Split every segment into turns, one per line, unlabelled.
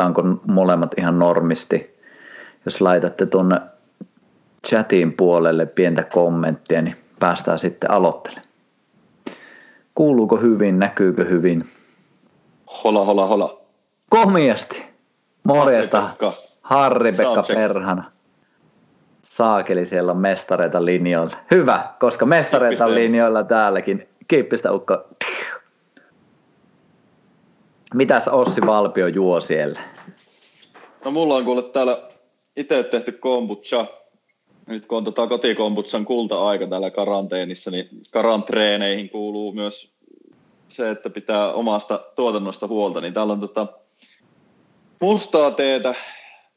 puhutaanko molemmat ihan normisti. Jos laitatte tuonne chatin puolelle pientä kommenttia, niin päästään sitten aloittelemaan. Kuuluuko hyvin, näkyykö hyvin?
Hola, hola, hola.
Komiasti. Morjesta. Harri-Pekka Perhana. Saakeli, siellä on mestareita linjoilla. Hyvä, koska mestareita on linjoilla täälläkin. Kiippistä Ukko. Mitäs Ossi Valpio juo siellä?
No mulla on kuule täällä itse tehty kombucha. Nyt kun on tota kotikombutsan kulta-aika täällä karanteenissa, niin karantreeneihin kuuluu myös se, että pitää omasta tuotannosta huolta. Niin täällä on tota mustaa teetä,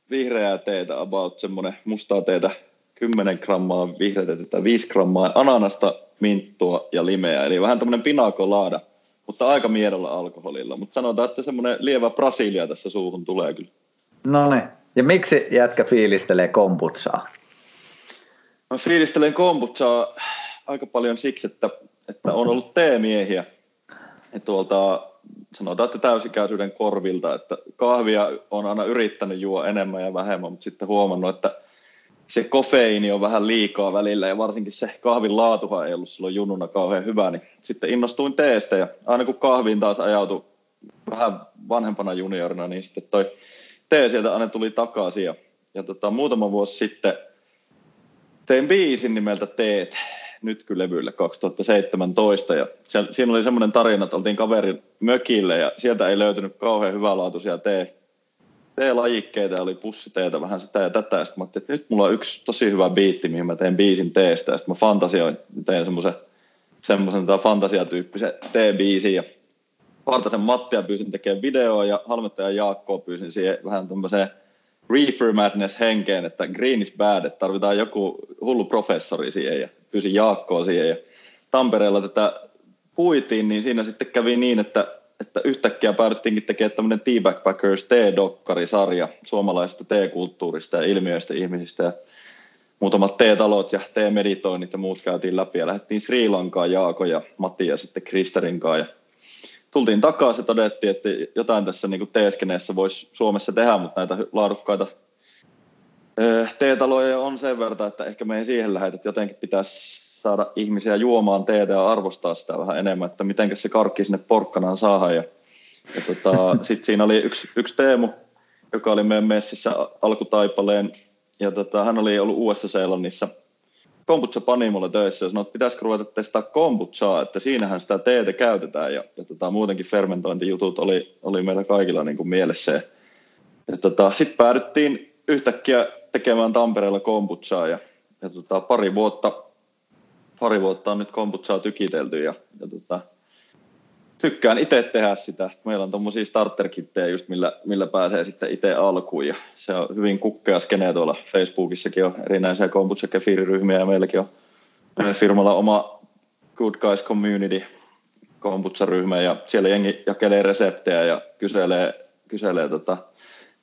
vihreää teetä, about semmoinen mustaa teetä 10 grammaa, vihreää teetä 5 grammaa, ananasta, minttua ja limeä. Eli vähän tämmöinen pinakolaada – mutta aika miedolla alkoholilla. Mutta sanotaan, että semmoinen lievä Brasilia tässä suuhun tulee kyllä.
No niin. Ja miksi jätkä fiilistelee kombutsaa?
Mä fiilistelen kombutsaa aika paljon siksi, että, että on ollut teemiehiä. Ja tuolta sanotaan, että täysikäisyyden korvilta, että kahvia on aina yrittänyt juo enemmän ja vähemmän, mutta sitten huomannut, että se kofeiini on vähän liikaa välillä ja varsinkin se kahvin laatuhan ei ollut silloin junnuna kauhean hyvä, niin sitten innostuin teestä ja aina kun kahviin taas ajautui vähän vanhempana juniorina, niin sitten toi tee sieltä aina tuli takaisin ja, ja tota, muutama vuosi sitten tein biisin nimeltä Teet nytkylevylle 2017 ja se, siinä oli semmoinen tarina, että oltiin kaverin mökille ja sieltä ei löytynyt kauhean hyvälaatuisia tee T-lajikkeita, oli pussiteitä, vähän sitä ja tätä. Ja sitten mä että nyt mulla on yksi tosi hyvä biitti, mihin mä teen biisin teestä. Ja sitten mä fantasioin, teen semmoisen semmoisen fantasiatyyppisen T-biisin. Ja Partasen Mattia pyysin tekemään videoa ja Halmettaja Jaakkoa pyysin siihen vähän tämmöiseen Reefer Madness henkeen, että green is bad, että tarvitaan joku hullu professori siihen ja pyysin Jaakkoa siihen. Ja Tampereella tätä puitiin, niin siinä sitten kävi niin, että että yhtäkkiä päädyttiinkin tekemään tämmöinen T-Backpackers T-dokkarisarja suomalaisesta T-kulttuurista ja ilmiöistä ihmisistä. Ja muutamat T-talot ja T-meditoinnit ja muut käytiin läpi ja lähdettiin Sri Lankaan Jaako ja Matti ja sitten Kristerin kanssa. Ja tultiin takaisin ja todettiin, että jotain tässä niin T-skeneessä voisi Suomessa tehdä, mutta näitä laadukkaita T-taloja on sen verran, että ehkä me siihen lähetä, että jotenkin pitäisi saada ihmisiä juomaan teetä ja arvostaa sitä vähän enemmän, että miten se karkki sinne porkkanaan saada. Ja, ja tota, sitten siinä oli yksi, yksi Teemu, joka oli meidän messissä alkutaipaleen, ja tota, hän oli ollut Uudessa-Seelannissa kombucha panimolla töissä ja sanoi, että pitäisikö ruveta testaa kombuchaa, että siinähän sitä teetä käytetään ja, ja tota, muutenkin fermentointijutut oli, oli meillä kaikilla niin kuin mielessä. Ja, ja tota, sitten päädyttiin yhtäkkiä tekemään Tampereella kombuchaa ja, ja tota, pari vuotta pari vuotta on nyt kombutsaa tykitelty ja, ja tota, tykkään itse tehdä sitä. Meillä on tuommoisia starterkittejä just millä, millä pääsee sitten itse alkuun ja se on hyvin kukkea skene tuolla Facebookissakin on erinäisiä kombutsa kefiriryhmiä ja meilläkin on meidän firmalla oma Good Guys Community kombutsa-ryhmä ja siellä jengi jakelee reseptejä ja kyselee, kyselee tota,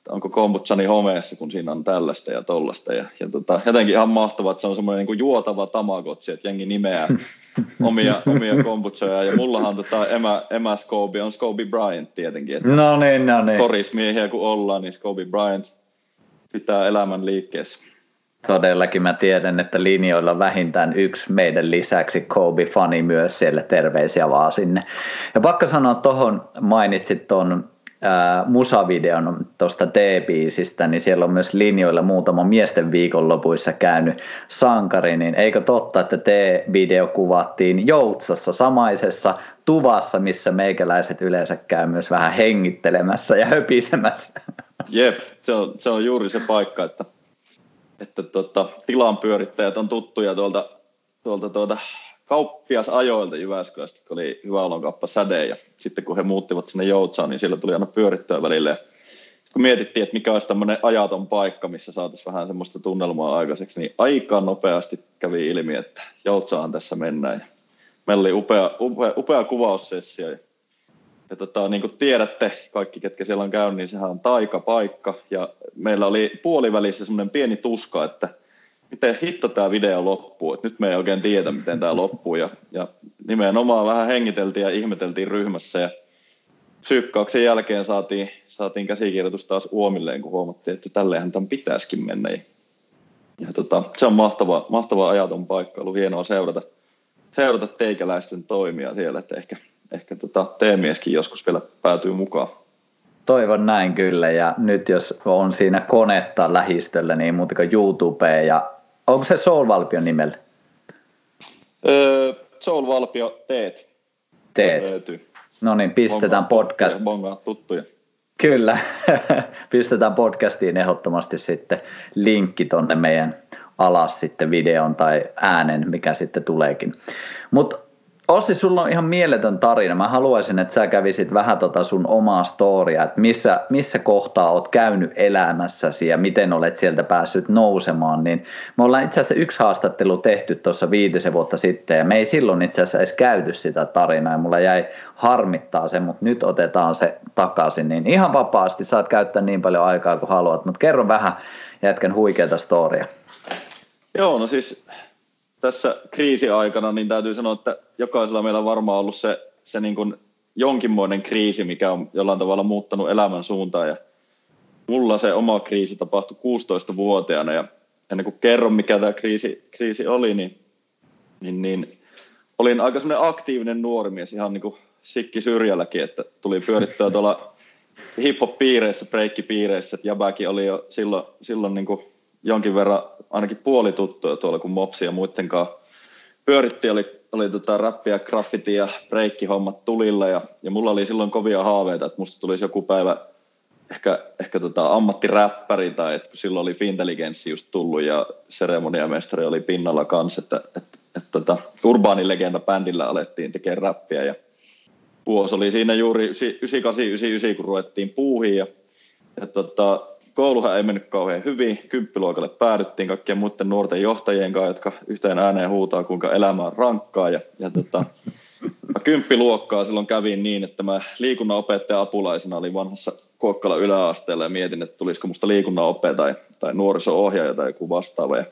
onko kombutsani homeessa, kun siinä on tällaista ja tollasta. Ja, ja tota, jotenkin ihan mahtavaa, että se on semmoinen niin juotava tamagotsi, että jengi nimeää omia, omia kombutsoja. Ja mullahan tota, emä, emä Scooby on Scooby Bryant tietenkin. Että
no niin, no niin.
Korismiehiä kun ollaan, niin Scooby Bryant pitää elämän liikkeessä.
Todellakin mä tiedän, että linjoilla vähintään yksi meidän lisäksi Kobe Fani myös siellä, terveisiä vaan sinne. Ja pakka sanoa tuohon, mainitsit tuon musavideon tuosta T-biisistä, niin siellä on myös linjoilla muutama miesten viikonlopuissa käynyt sankari, niin eikö totta, että T-video kuvattiin Joutsassa samaisessa tuvassa, missä meikäläiset yleensä käy myös vähän hengittelemässä ja höpisemässä.
Jep, se on, se on juuri se paikka, että, että tota, tilan pyörittäjät on tuttuja tuolta, tuolta tuolta kauppias ajoilta Jyväskylästä, kun oli hyvä olonkappa säde ja sitten kun he muuttivat sinne Joutsaan, niin siellä tuli aina pyörittyä välille. Ja kun mietittiin, että mikä olisi tämmöinen ajaton paikka, missä saataisiin vähän semmoista tunnelmaa aikaiseksi, niin aika nopeasti kävi ilmi, että Joutsaan tässä mennään. Ja meillä oli upea, upea, upea kuvaussessio. Ja, ja tota, niin kuin tiedätte, kaikki ketkä siellä on käynyt, niin sehän on taikapaikka. Ja meillä oli puolivälissä semmoinen pieni tuska, että – miten hitto tämä video loppuu, että nyt me ei oikein tiedä, miten tämä loppuu. Ja, ja nimenomaan vähän hengiteltiin ja ihmeteltiin ryhmässä. Ja syykkauksen jälkeen saatiin, saatiin käsikirjoitus taas uomilleen, kun huomattiin, että tälleenhän tämän pitäisikin mennä. Ja tota, se on mahtava, mahtava ajaton paikka, ollut hienoa seurata, seurata teikäläisten toimia siellä, että ehkä, ehkä tota, teemieskin joskus vielä päätyy mukaan.
Toivon näin kyllä ja nyt jos on siinä konetta lähistöllä, niin muuta kuin YouTubeen ja onko se Soul Valpion nimellä?
Öö, Soul Valpio teet.
Teet. No niin, pistetään podcast.
Bongaa tuttuja.
Kyllä, pistetään podcastiin ehdottomasti sitten linkki tonne meidän alas sitten videon tai äänen, mikä sitten tuleekin. Mutta Ossi, sulla on ihan mieletön tarina. Mä haluaisin, että sä kävisit vähän tota sun omaa storia, että missä, missä kohtaa oot käynyt elämässäsi ja miten olet sieltä päässyt nousemaan. Niin me ollaan itse asiassa yksi haastattelu tehty tuossa viitisen vuotta sitten ja me ei silloin itse asiassa edes käyty sitä tarinaa ja mulla jäi harmittaa se, mutta nyt otetaan se takaisin. Niin ihan vapaasti saat käyttää niin paljon aikaa kuin haluat, mutta kerro vähän jätkän huikeata storia.
Joo, no siis tässä kriisiaikana, niin täytyy sanoa, että jokaisella meillä on varmaan ollut se, se niin kuin jonkinmoinen kriisi, mikä on jollain tavalla muuttanut elämän suuntaan. Ja mulla se oma kriisi tapahtui 16-vuotiaana ja ennen kuin kerron, mikä tämä kriisi, kriisi oli, niin, niin, niin olin aika semmoinen aktiivinen nuori mies, ihan niin kuin sikki syrjälläkin, että tuli pyörittyä tuolla hip-hop-piireissä, breikki-piireissä, että Jäbäkin oli jo silloin, silloin niin kuin jonkin verran ainakin puoli tuttuja tuolla, kun Mopsi ja muiden kanssa pyöritti, oli, oli tota rappia, graffiti ja breikkihommat tulilla ja, ja mulla oli silloin kovia haaveita, että musta tulisi joku päivä ehkä, ehkä tota ammattiräppäri tai että silloin oli Fintelligenssi just tullut ja seremoniamestari oli pinnalla kanssa, että, että, että, että tota, urbaanilegenda bändillä alettiin tekemään räppiä ja vuosi oli siinä juuri 98-99, kun ruvettiin puuhiin ja, ja tota, kouluhan ei mennyt kauhean hyvin. Kymppiluokalle päädyttiin kaikkien muiden nuorten johtajien kanssa, jotka yhteen ääneen huutaa, kuinka elämä on rankkaa. Ja, ja tota, mä kymppiluokkaa silloin kävin niin, että mä liikunnan opettaja apulaisena olin vanhassa Kuokkala yläasteella ja mietin, että tulisiko musta liikunnan ope tai, tai nuoriso-ohjaaja tai joku vastaava. Ja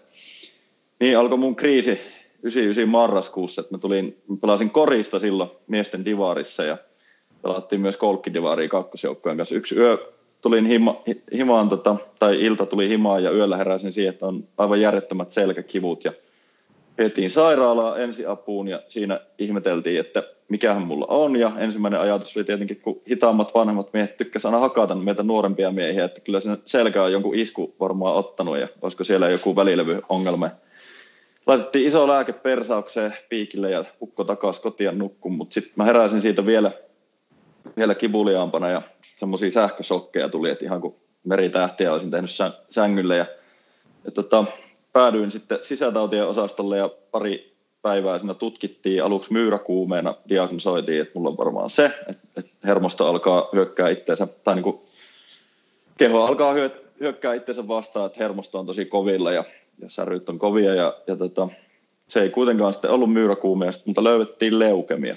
niin alkoi mun kriisi 99 marraskuussa, että mä, tulin, mä pelasin korista silloin miesten divarissa ja pelattiin myös kolkkidivaaria kakkosjoukkojen kanssa. Yksi yö tulin hima, himaan, tota, tai ilta tuli himaan ja yöllä heräsin siihen, että on aivan järjettömät selkäkivut ja vietiin sairaalaa ensiapuun ja siinä ihmeteltiin, että mikähän mulla on ja ensimmäinen ajatus oli tietenkin, kun hitaammat vanhemmat miehet tykkäsivät aina hakata meitä nuorempia miehiä, että kyllä sen selkä on jonkun isku varmaan ottanut ja olisiko siellä joku välilevyongelma. Laitettiin iso lääke persaukseen piikille ja ukko takaisin kotiin nukkuun, mutta sitten mä heräsin siitä vielä vielä kibuliaampana ja semmoisia sähkösokkeja tuli, että ihan kuin meritähtiä olisin tehnyt sängylle ja, ja tota, päädyin sitten sisätautien osastolle ja pari päivää siinä tutkittiin, aluksi myyräkuumeena diagnosoitiin, että mulla on varmaan se, että, että hermosto alkaa hyökkää itseensä, tai niin kuin keho alkaa hyökkää itseensä vastaan, että hermosto on tosi kovilla ja, ja säryt on kovia ja, ja tota, se ei kuitenkaan sitten ollut myyräkuumea, mutta löydettiin leukemia.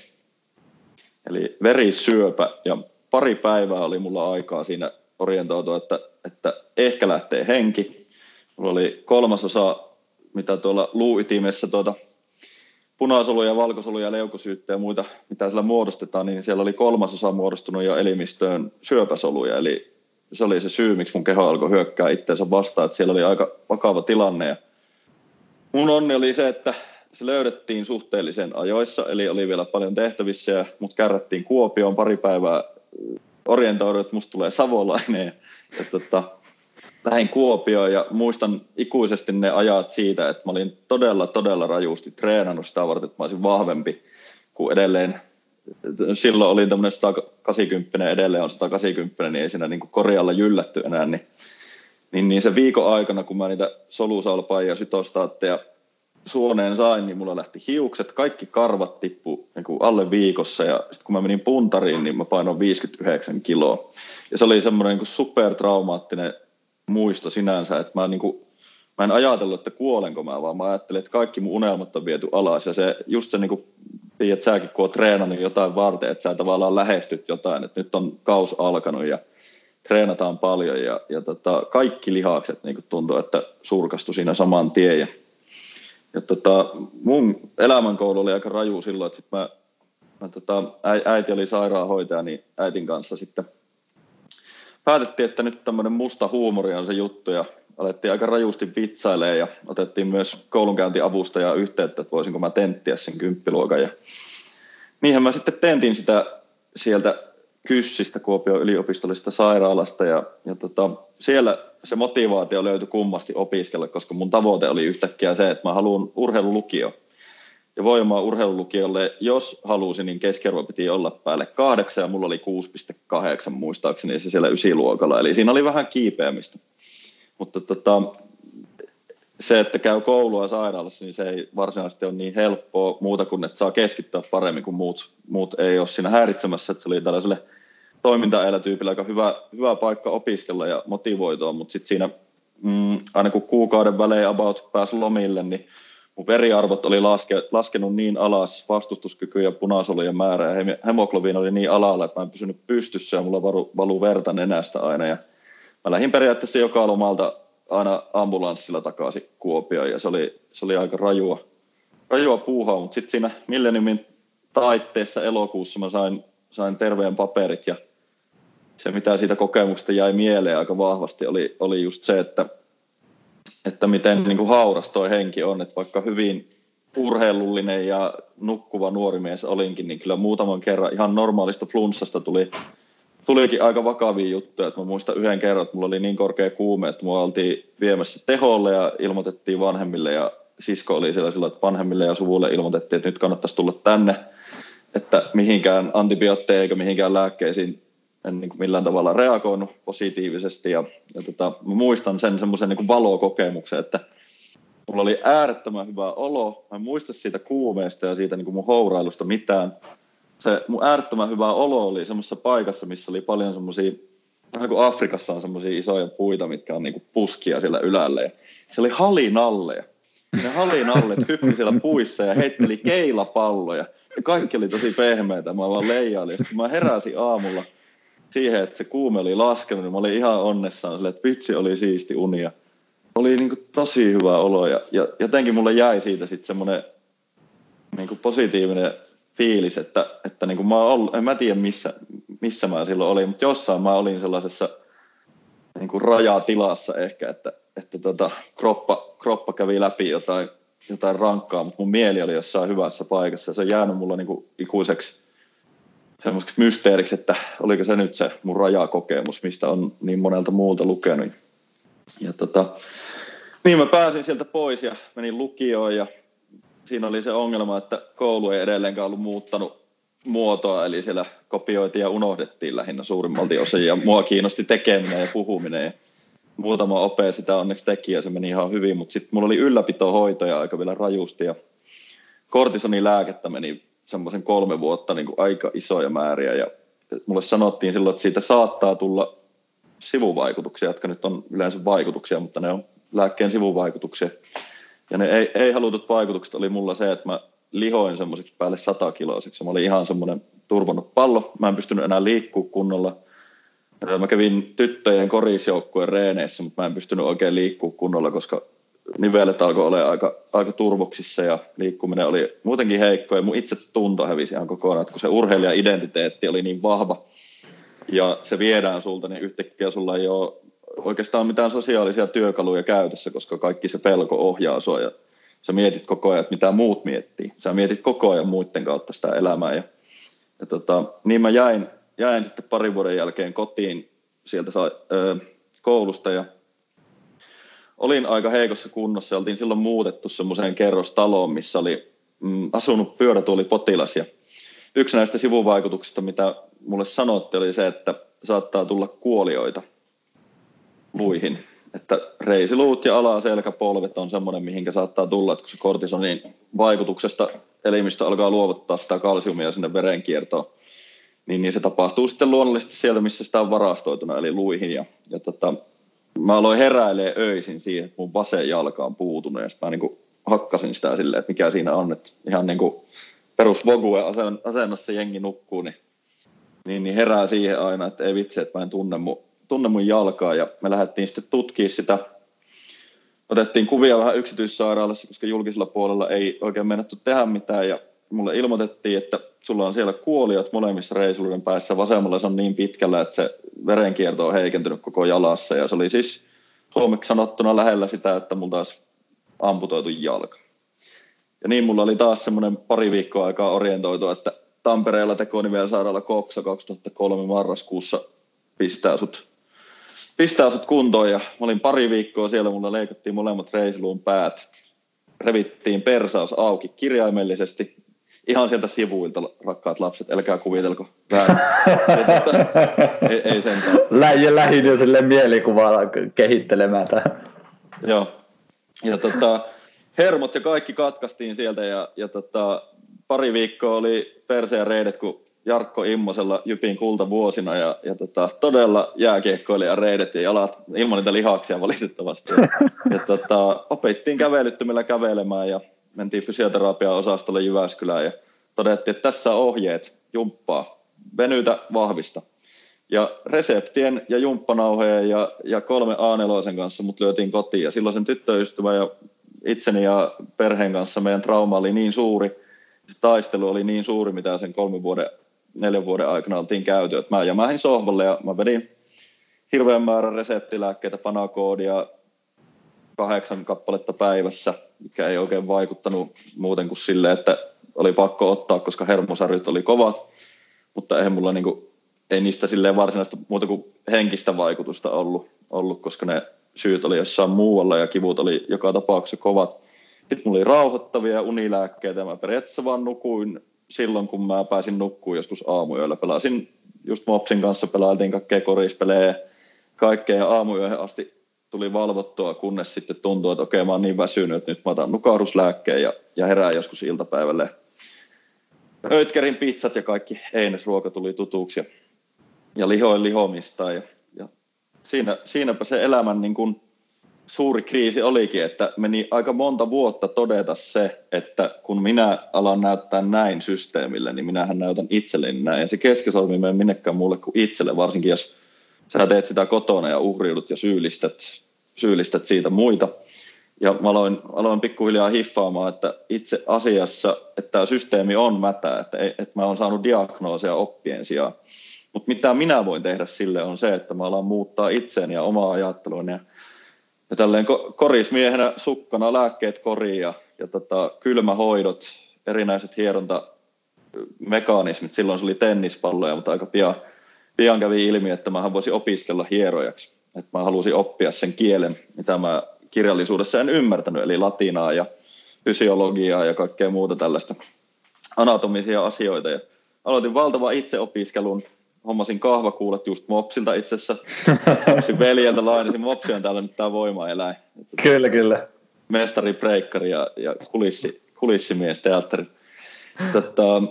Eli verisyöpä ja pari päivää oli mulla aikaa siinä orientoitua, että, että ehkä lähtee henki. Mulla oli kolmasosa, mitä tuolla luuitimessä tuota, punasoluja, valkosoluja, leukosyyttä ja muita, mitä siellä muodostetaan, niin siellä oli kolmasosa muodostunut jo elimistöön syöpäsoluja. Eli se oli se syy, miksi mun keho alkoi hyökkää itseensä vastaan, että siellä oli aika vakava tilanne. Ja mun onni oli se, että se löydettiin suhteellisen ajoissa, eli oli vielä paljon tehtävissä, mutta kärrättiin Kuopioon pari päivää orientoidut, että musta tulee savolainen. Ja, tota, lähdin Kuopioon ja muistan ikuisesti ne ajat siitä, että mä olin todella, todella rajusti treenannut sitä varten, että mä olisin vahvempi kuin edelleen. Silloin olin tämmöinen 180, edelleen on 180, niin ei siinä niin korjalla jyllätty enää. Niin, niin, niin se viikon aikana, kun mä niitä solusalpaa ja sytostaatteja suoneen sain, niin mulla lähti hiukset, kaikki karvat tippu niin kuin alle viikossa. Ja sitten kun mä menin puntariin, niin mä painoin 59 kiloa. Ja se oli semmoinen niin supertraumaattinen muisto sinänsä, että mä, niin kuin, mä en ajatellut, että kuolenko mä, vaan mä ajattelin, että kaikki mun unelmat on viety alas. Ja se, just se niin kuin, tiedät säkin, kun oot treenannut jotain varten, että sä tavallaan lähestyt jotain, että nyt on kaus alkanut ja treenataan paljon. Ja, ja tota, kaikki lihakset niin tuntuu, että surkastu siinä saman tien. Ja ja tota, mun elämänkoulu oli aika raju silloin, että sit mä mä tota, äiti oli sairaanhoitaja, niin äitin kanssa sitten päätettiin, että nyt tämmöinen musta huumori on se juttu ja alettiin aika rajusti vitsailemaan ja otettiin myös koulunkäyntiavustaja yhteyttä, että voisinko mä tenttiä sen kymppiluokan. Ja niinhän mä sitten tentin sitä sieltä Kyssistä, Kuopion yliopistollisesta sairaalasta ja, ja tota, siellä se motivaatio löytyi kummasti opiskella, koska mun tavoite oli yhtäkkiä se, että mä haluan urheilulukio. Ja voimaa urheilulukiolle, jos halusin, niin keskiarvo piti olla päälle kahdeksan ja mulla oli 6,8 muistaakseni se siellä ysiluokalla. Eli siinä oli vähän kiipeämistä. Mutta tota, se, että käy koulua sairaalassa, niin se ei varsinaisesti ole niin helppoa muuta kuin, että saa keskittyä paremmin kuin muut, muut ei ole siinä häiritsemässä. Että se oli tällaiselle toimintaelätyypillä aika hyvä, hyvä paikka opiskella ja motivoitua, mutta sitten siinä mm, aina kun kuukauden välein about pääsi lomille, niin mun veriarvot oli laske, laskenut niin alas, vastustuskyky ja punasolujen määrä ja hemoglobiin oli niin alalla, että mä en pysynyt pystyssä ja mulla valu, valuu verta nenästä aina ja mä lähdin periaatteessa joka lomalta aina ambulanssilla takaisin Kuopioon ja se oli, se oli aika rajua, rajua puuhaa, mutta sitten siinä Millenniumin taitteessa elokuussa mä sain, sain terveen paperit ja se mitä siitä kokemuksesta jäi mieleen aika vahvasti oli, oli just se, että, että miten niin kuin hauras toi henki on, että vaikka hyvin urheilullinen ja nukkuva nuori mies olinkin, niin kyllä muutaman kerran ihan normaalista flunssasta tuli tulikin aika vakavia juttuja. Että mä muistan yhden kerran, että mulla oli niin korkea kuume, että mua oltiin viemässä teholle ja ilmoitettiin vanhemmille ja sisko oli siellä silloin, että vanhemmille ja suvulle ilmoitettiin, että nyt kannattaisi tulla tänne, että mihinkään antibiootteja eikä mihinkään lääkkeisiin en niin kuin millään tavalla reagoinut positiivisesti ja, ja tota, mä muistan sen semmoisen niin valokokemuksen, että mulla oli äärettömän hyvä olo, mä en muista siitä kuumeesta ja siitä niin kuin mun hourailusta mitään, se mun äärettömän hyvä olo oli semmoisessa paikassa, missä oli paljon semmoisia, vähän kuin Afrikassa on semmoisia isoja puita, mitkä on niinku puskia siellä ylällä. Se oli halinalleja. Ne halinallet hyppi siellä puissa ja heitteli keilapalloja. Ja kaikki oli tosi pehmeitä, mä vaan leijailin. Mä heräsin aamulla siihen, että se kuume oli laskenut, niin mä olin ihan onnessaan sille, että vitsi oli siisti unia. Oli niin kuin tosi hyvä olo ja, ja jotenkin mulle jäi siitä sitten semmoinen niin positiivinen fiilis, että, että niin kuin mä ollut, en mä tiedä missä, missä mä silloin olin, mutta jossain mä olin sellaisessa niin kuin rajatilassa ehkä, että, että tota, kroppa, kroppa kävi läpi jotain, jotain rankkaa, mutta mun mieli oli jossain hyvässä paikassa. Se on jäänyt mulla niin kuin ikuiseksi semmoiseksi mysteeriksi, että oliko se nyt se mun rajakokemus, mistä on niin monelta muulta lukenut. Ja tota, niin mä pääsin sieltä pois ja menin lukioon ja siinä oli se ongelma, että koulu ei edelleenkään ollut muuttanut muotoa, eli siellä kopioitiin ja unohdettiin lähinnä suurimmalti osin, ja mua kiinnosti tekeminen ja puhuminen, ja muutama opea sitä onneksi teki, ja se meni ihan hyvin, mutta sitten mulla oli ylläpitohoitoja aika vielä rajusti, ja kortisonilääkettä meni semmoisen kolme vuotta niin kuin aika isoja määriä, ja mulle sanottiin silloin, että siitä saattaa tulla sivuvaikutuksia, jotka nyt on yleensä vaikutuksia, mutta ne on lääkkeen sivuvaikutuksia. Ja ne ei, ei halutut vaikutukset oli mulla se, että mä lihoin semmoiseksi päälle sata kiloiseksi. Mä olin ihan semmoinen turvannut pallo. Mä en pystynyt enää liikkua kunnolla. Mä kävin tyttöjen korisjoukkueen reeneissä, mutta mä en pystynyt oikein liikkua kunnolla, koska nivelet alkoi olla aika, aika turvoksissa ja liikkuminen oli muutenkin heikko ja mun itse tunto hävisi ihan kokonaan, että kun se urheilija-identiteetti oli niin vahva ja se viedään sulta, niin yhtäkkiä sulla ei ole oikeastaan mitään sosiaalisia työkaluja käytössä, koska kaikki se pelko ohjaa sua ja sä mietit koko ajan, että mitä muut miettii. Sä mietit koko ajan muiden kautta sitä elämää. Ja, ja tota, niin mä jäin, jäin sitten parin vuoden jälkeen kotiin sieltä sai, ö, koulusta ja olin aika heikossa kunnossa. Oltiin silloin muutettu semmoiseen kerrostaloon, missä oli mm, asunut potilas ja yksi näistä sivuvaikutuksista, mitä mulle sanotte, oli se, että saattaa tulla kuolioita luihin. Että reisiluut ja alaselkäpolvet on semmoinen, mihinkä saattaa tulla, että kun se kortisonin vaikutuksesta elimistö alkaa luovuttaa sitä kalsiumia sinne verenkiertoon, niin, niin se tapahtuu sitten luonnollisesti sieltä, missä sitä on varastoituna, eli luihin. Ja, ja tota, mä aloin heräilee öisin siihen, että mun vasen jalka on puutunut, ja sitten mä niin kuin hakkasin sitä silleen, että mikä siinä on, että ihan niin kuin perus asennossa jengi nukkuu, niin, niin, niin herää siihen aina, että ei vitsi, että mä en tunne mun tunne mun jalkaa ja me lähdettiin sitten tutkimaan sitä. Otettiin kuvia vähän yksityissairaalassa, koska julkisella puolella ei oikein mennetty tehdä mitään ja mulle ilmoitettiin, että sulla on siellä kuoliot molemmissa reisuluiden päässä. Vasemmalla se on niin pitkällä, että se verenkierto on heikentynyt koko jalassa. Ja se oli siis suomeksi sanottuna lähellä sitä, että mulla taas amputoitu jalka. Ja niin mulla oli taas semmoinen pari viikkoa aikaa orientoitu, että Tampereella tekonivel sairaala Koksa 2003 marraskuussa pistää sut, pistää sut kuntoon ja mä olin pari viikkoa siellä, mulla leikattiin molemmat reisluun päät, revittiin persaus auki kirjaimellisesti, ihan sieltä sivuilta, rakkaat lapset, älkää kuvitelko väärin. Ei, ei sen
lähin jo sille mielikuvaa kehittelemään
Joo. Ja tota, hermot ja kaikki katkaistiin sieltä ja, ja tota, pari viikkoa oli perse ja reidet, kun Jarkko Immosella Jypin kultavuosina ja, ja tota, todella jääkiekkoilija reidet ja jalat ilman niitä lihaksia valitettavasti. Ja, ja tota, opittiin kävelyttömillä kävelemään ja mentiin fysioterapian osastolle Jyväskylään ja todettiin, että tässä ohjeet, jumppaa, venytä, vahvista. Ja reseptien ja jumppanauhojen ja, ja kolme a kanssa mut lyötiin kotiin ja silloin sen tyttöystävä ja itseni ja perheen kanssa meidän trauma oli niin suuri, se taistelu oli niin suuri, mitä sen kolmen vuoden, neljän vuoden aikana oltiin käyty, että mä jämähin sohvalle ja mä vedin hirveän määrän reseptilääkkeitä, panakoodia, kahdeksan kappaletta päivässä, mikä ei oikein vaikuttanut muuten kuin sille, että oli pakko ottaa, koska hermosarjut oli kovat, mutta eihän mulla niinku, ei niistä silleen varsinaista muuta kuin henkistä vaikutusta ollut, ollut, koska ne syyt oli jossain muualla ja kivut oli joka tapauksessa kovat. Sitten mulla oli rauhoittavia unilääkkeitä ja mä periaatteessa vaan nukuin silloin, kun mä pääsin nukkuun joskus aamuyöllä. Pelasin just Mopsin kanssa, pelailtiin kaikkea korispelejä, kaikkea aamuyöhön asti tuli valvottua, kunnes sitten tuntuu, että okei, mä oon niin väsynyt, että nyt mä otan nukahduslääkkeen ja, ja herään joskus iltapäivälle. Öitkerin pizzat ja kaikki einesruoka tuli tutuksi ja, ja lihoin lihomista ja, ja siinä, siinäpä se elämän niin kuin suuri kriisi olikin, että meni aika monta vuotta todeta se, että kun minä alan näyttää näin systeemille, niin minähän näytän itselleni näin. Ja se keskisormi ei minnekään mulle kuin itselle, varsinkin jos sä teet sitä kotona ja uhriudut ja syyllistät, syyllistät siitä muita. Ja mä aloin, aloin pikkuhiljaa hiffaamaan, että itse asiassa, että tämä systeemi on mätä, että, että mä oon saanut diagnoosia oppien sijaan. Mutta mitä minä voin tehdä sille on se, että mä alan muuttaa itseäni ja omaa ajattelua. Ja, ja tälleen korismiehenä sukkana lääkkeet koriin ja, ja tota, kylmähoidot, erinäiset hierontamekanismit. Silloin se oli tennispalloja, mutta aika pian, pian kävi ilmi, että mä voisin opiskella hierojaksi. Että mä halusin oppia sen kielen, mitä mä kirjallisuudessa en ymmärtänyt, eli latinaa ja fysiologiaa ja kaikkea muuta tällaista anatomisia asioita. Ja aloitin valtava itseopiskelun hommasin kahvakuulet just Mopsilta itse asiassa. Mopsin veljeltä lainasin. Mopsi on täällä nyt tämä voimaeläin.
Kyllä, kyllä.
Mestari, breikkari ja, ja kulissi, kulissimies teatteri. Tota,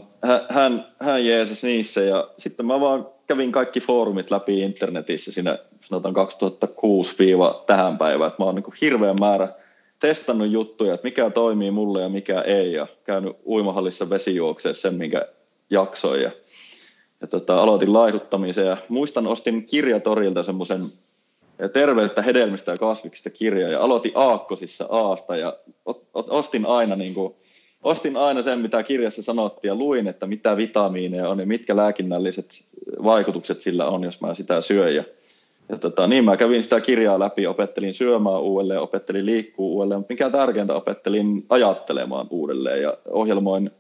hän, hän jeesasi niissä ja sitten mä vaan kävin kaikki foorumit läpi internetissä siinä sanotaan 2006 tähän päivään. Että mä oon niin hirveän määrä testannut juttuja, että mikä toimii mulle ja mikä ei ja käynyt uimahallissa vesijuokseen sen, minkä jaksoin ja ja tota, aloitin laihduttamisen ja muistan ostin kirjatorilta semmoisen terveyttä hedelmistä ja kasviksista kirja ja aloitin aakkosissa aasta ja ostin aina niin kuin, ostin aina sen, mitä kirjassa sanottiin ja luin, että mitä vitamiineja on ja mitkä lääkinnälliset vaikutukset sillä on, jos mä sitä syön. Ja, ja tota, niin mä kävin sitä kirjaa läpi, opettelin syömään uudelleen, opettelin liikkuu uudelleen, mutta mikä tärkeintä, opettelin ajattelemaan uudelleen ja ohjelmoin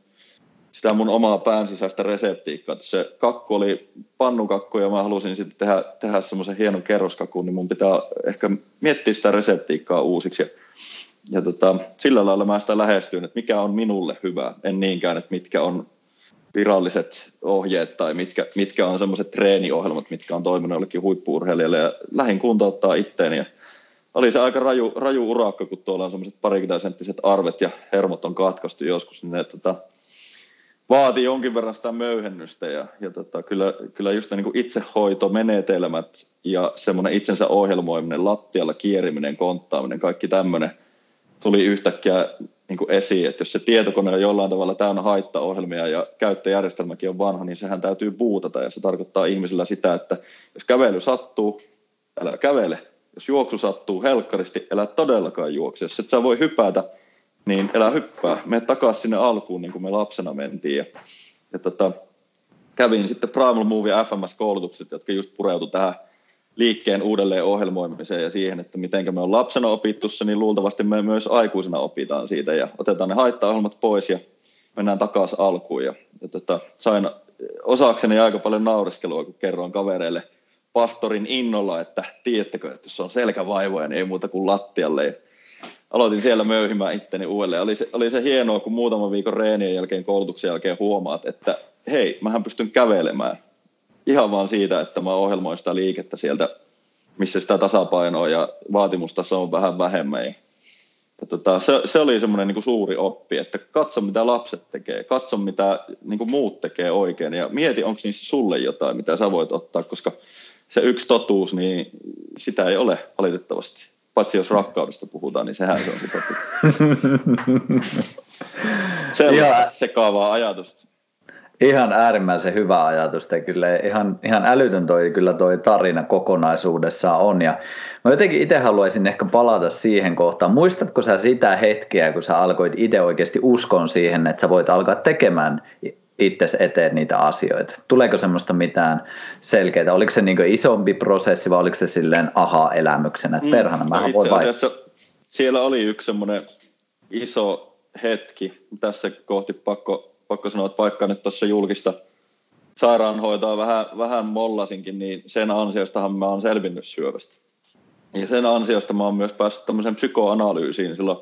sitä mun omaa pään sisäistä reseptiikkaa. Se kakku oli pannukakku ja mä halusin sitten tehdä, tehdä semmoisen hienon kerroskakun, niin mun pitää ehkä miettiä sitä reseptiikkaa uusiksi. Ja, tota, sillä lailla mä sitä lähestyin, että mikä on minulle hyvä, en niinkään, että mitkä on viralliset ohjeet tai mitkä, mitkä on semmoiset treeniohjelmat, mitkä on toiminut jollekin huippuurheilijalle. Ja lähin kuntouttaa itteeni ja oli se aika raju, raju urakka, kun tuolla on semmoiset parikymmentä arvet ja hermot on katkaistu joskus, niin ne, tota, vaati jonkin verran sitä möyhennystä. Ja, ja tota, kyllä, kyllä just ne niin itsehoitomenetelmät ja semmoinen itsensä ohjelmoiminen, lattialla kieriminen, konttaaminen, kaikki tämmöinen tuli yhtäkkiä niin kuin esiin, että jos se tietokone on jollain tavalla täynnä haittaohjelmia ja käyttöjärjestelmäkin on vanha, niin sehän täytyy buutata ja se tarkoittaa ihmisillä sitä, että jos kävely sattuu, älä kävele. Jos juoksu sattuu helkkaristi, älä todellakaan juokse. Jos et sä voi hypätä, niin elä hyppää, me takaisin sinne alkuun, niin kuin me lapsena mentiin. Ja, ja tota, kävin sitten Primal Move FMS-koulutukset, jotka just pureutu tähän liikkeen uudelleen ohjelmoimiseen ja siihen, että miten me on lapsena opittu se, niin luultavasti me myös aikuisena opitaan siitä ja otetaan ne haittaohjelmat pois ja mennään takaisin alkuun. Ja, ja tota, sain osakseni aika paljon naureskelua, kun kerroin kavereille pastorin innolla, että tiedättekö, että jos on selkävaivoja, niin ei muuta kuin lattialle. Ja aloitin siellä möyhimään itteni uudelleen. Oli se, oli se hienoa, kun muutaman viikon reenien jälkeen, koulutuksen jälkeen huomaat, että hei, mähän pystyn kävelemään. Ihan vaan siitä, että mä ohjelmoin sitä liikettä sieltä, missä sitä tasapainoa ja vaatimustaso on vähän vähemmän. Ja, tota, se, se, oli semmoinen niin suuri oppi, että katso mitä lapset tekee, katso mitä niin kuin muut tekee oikein ja mieti, onko niissä sulle jotain, mitä sä voit ottaa, koska se yksi totuus, niin sitä ei ole valitettavasti. Paitsi jos rakkaudesta puhutaan, niin sehän se on se totuus. se on sekaavaa ajatusta.
Ihan äärimmäisen hyvä ajatus, ja kyllä ihan, ihan älytön toi, kyllä toi tarina kokonaisuudessaan on. Ja mä jotenkin itse haluaisin ehkä palata siihen kohtaan. Muistatko sä sitä hetkeä, kun sä alkoit itse oikeasti uskon siihen, että sä voit alkaa tekemään itse eteen niitä asioita? Tuleeko semmoista mitään selkeää? Oliko se niin isompi prosessi vai oliko se silleen aha-elämyksenä, että mm, perhana mä no voin.
Siellä oli yksi semmoinen iso hetki, tässä kohti pakko pakko sanoa, että vaikka nyt tuossa julkista sairaanhoitoa vähän, vähän mollasinkin, niin sen ansiostahan mä oon selvinnyt syövästä. Ja sen ansiosta mä oon myös päässyt tämmöiseen psykoanalyysiin silloin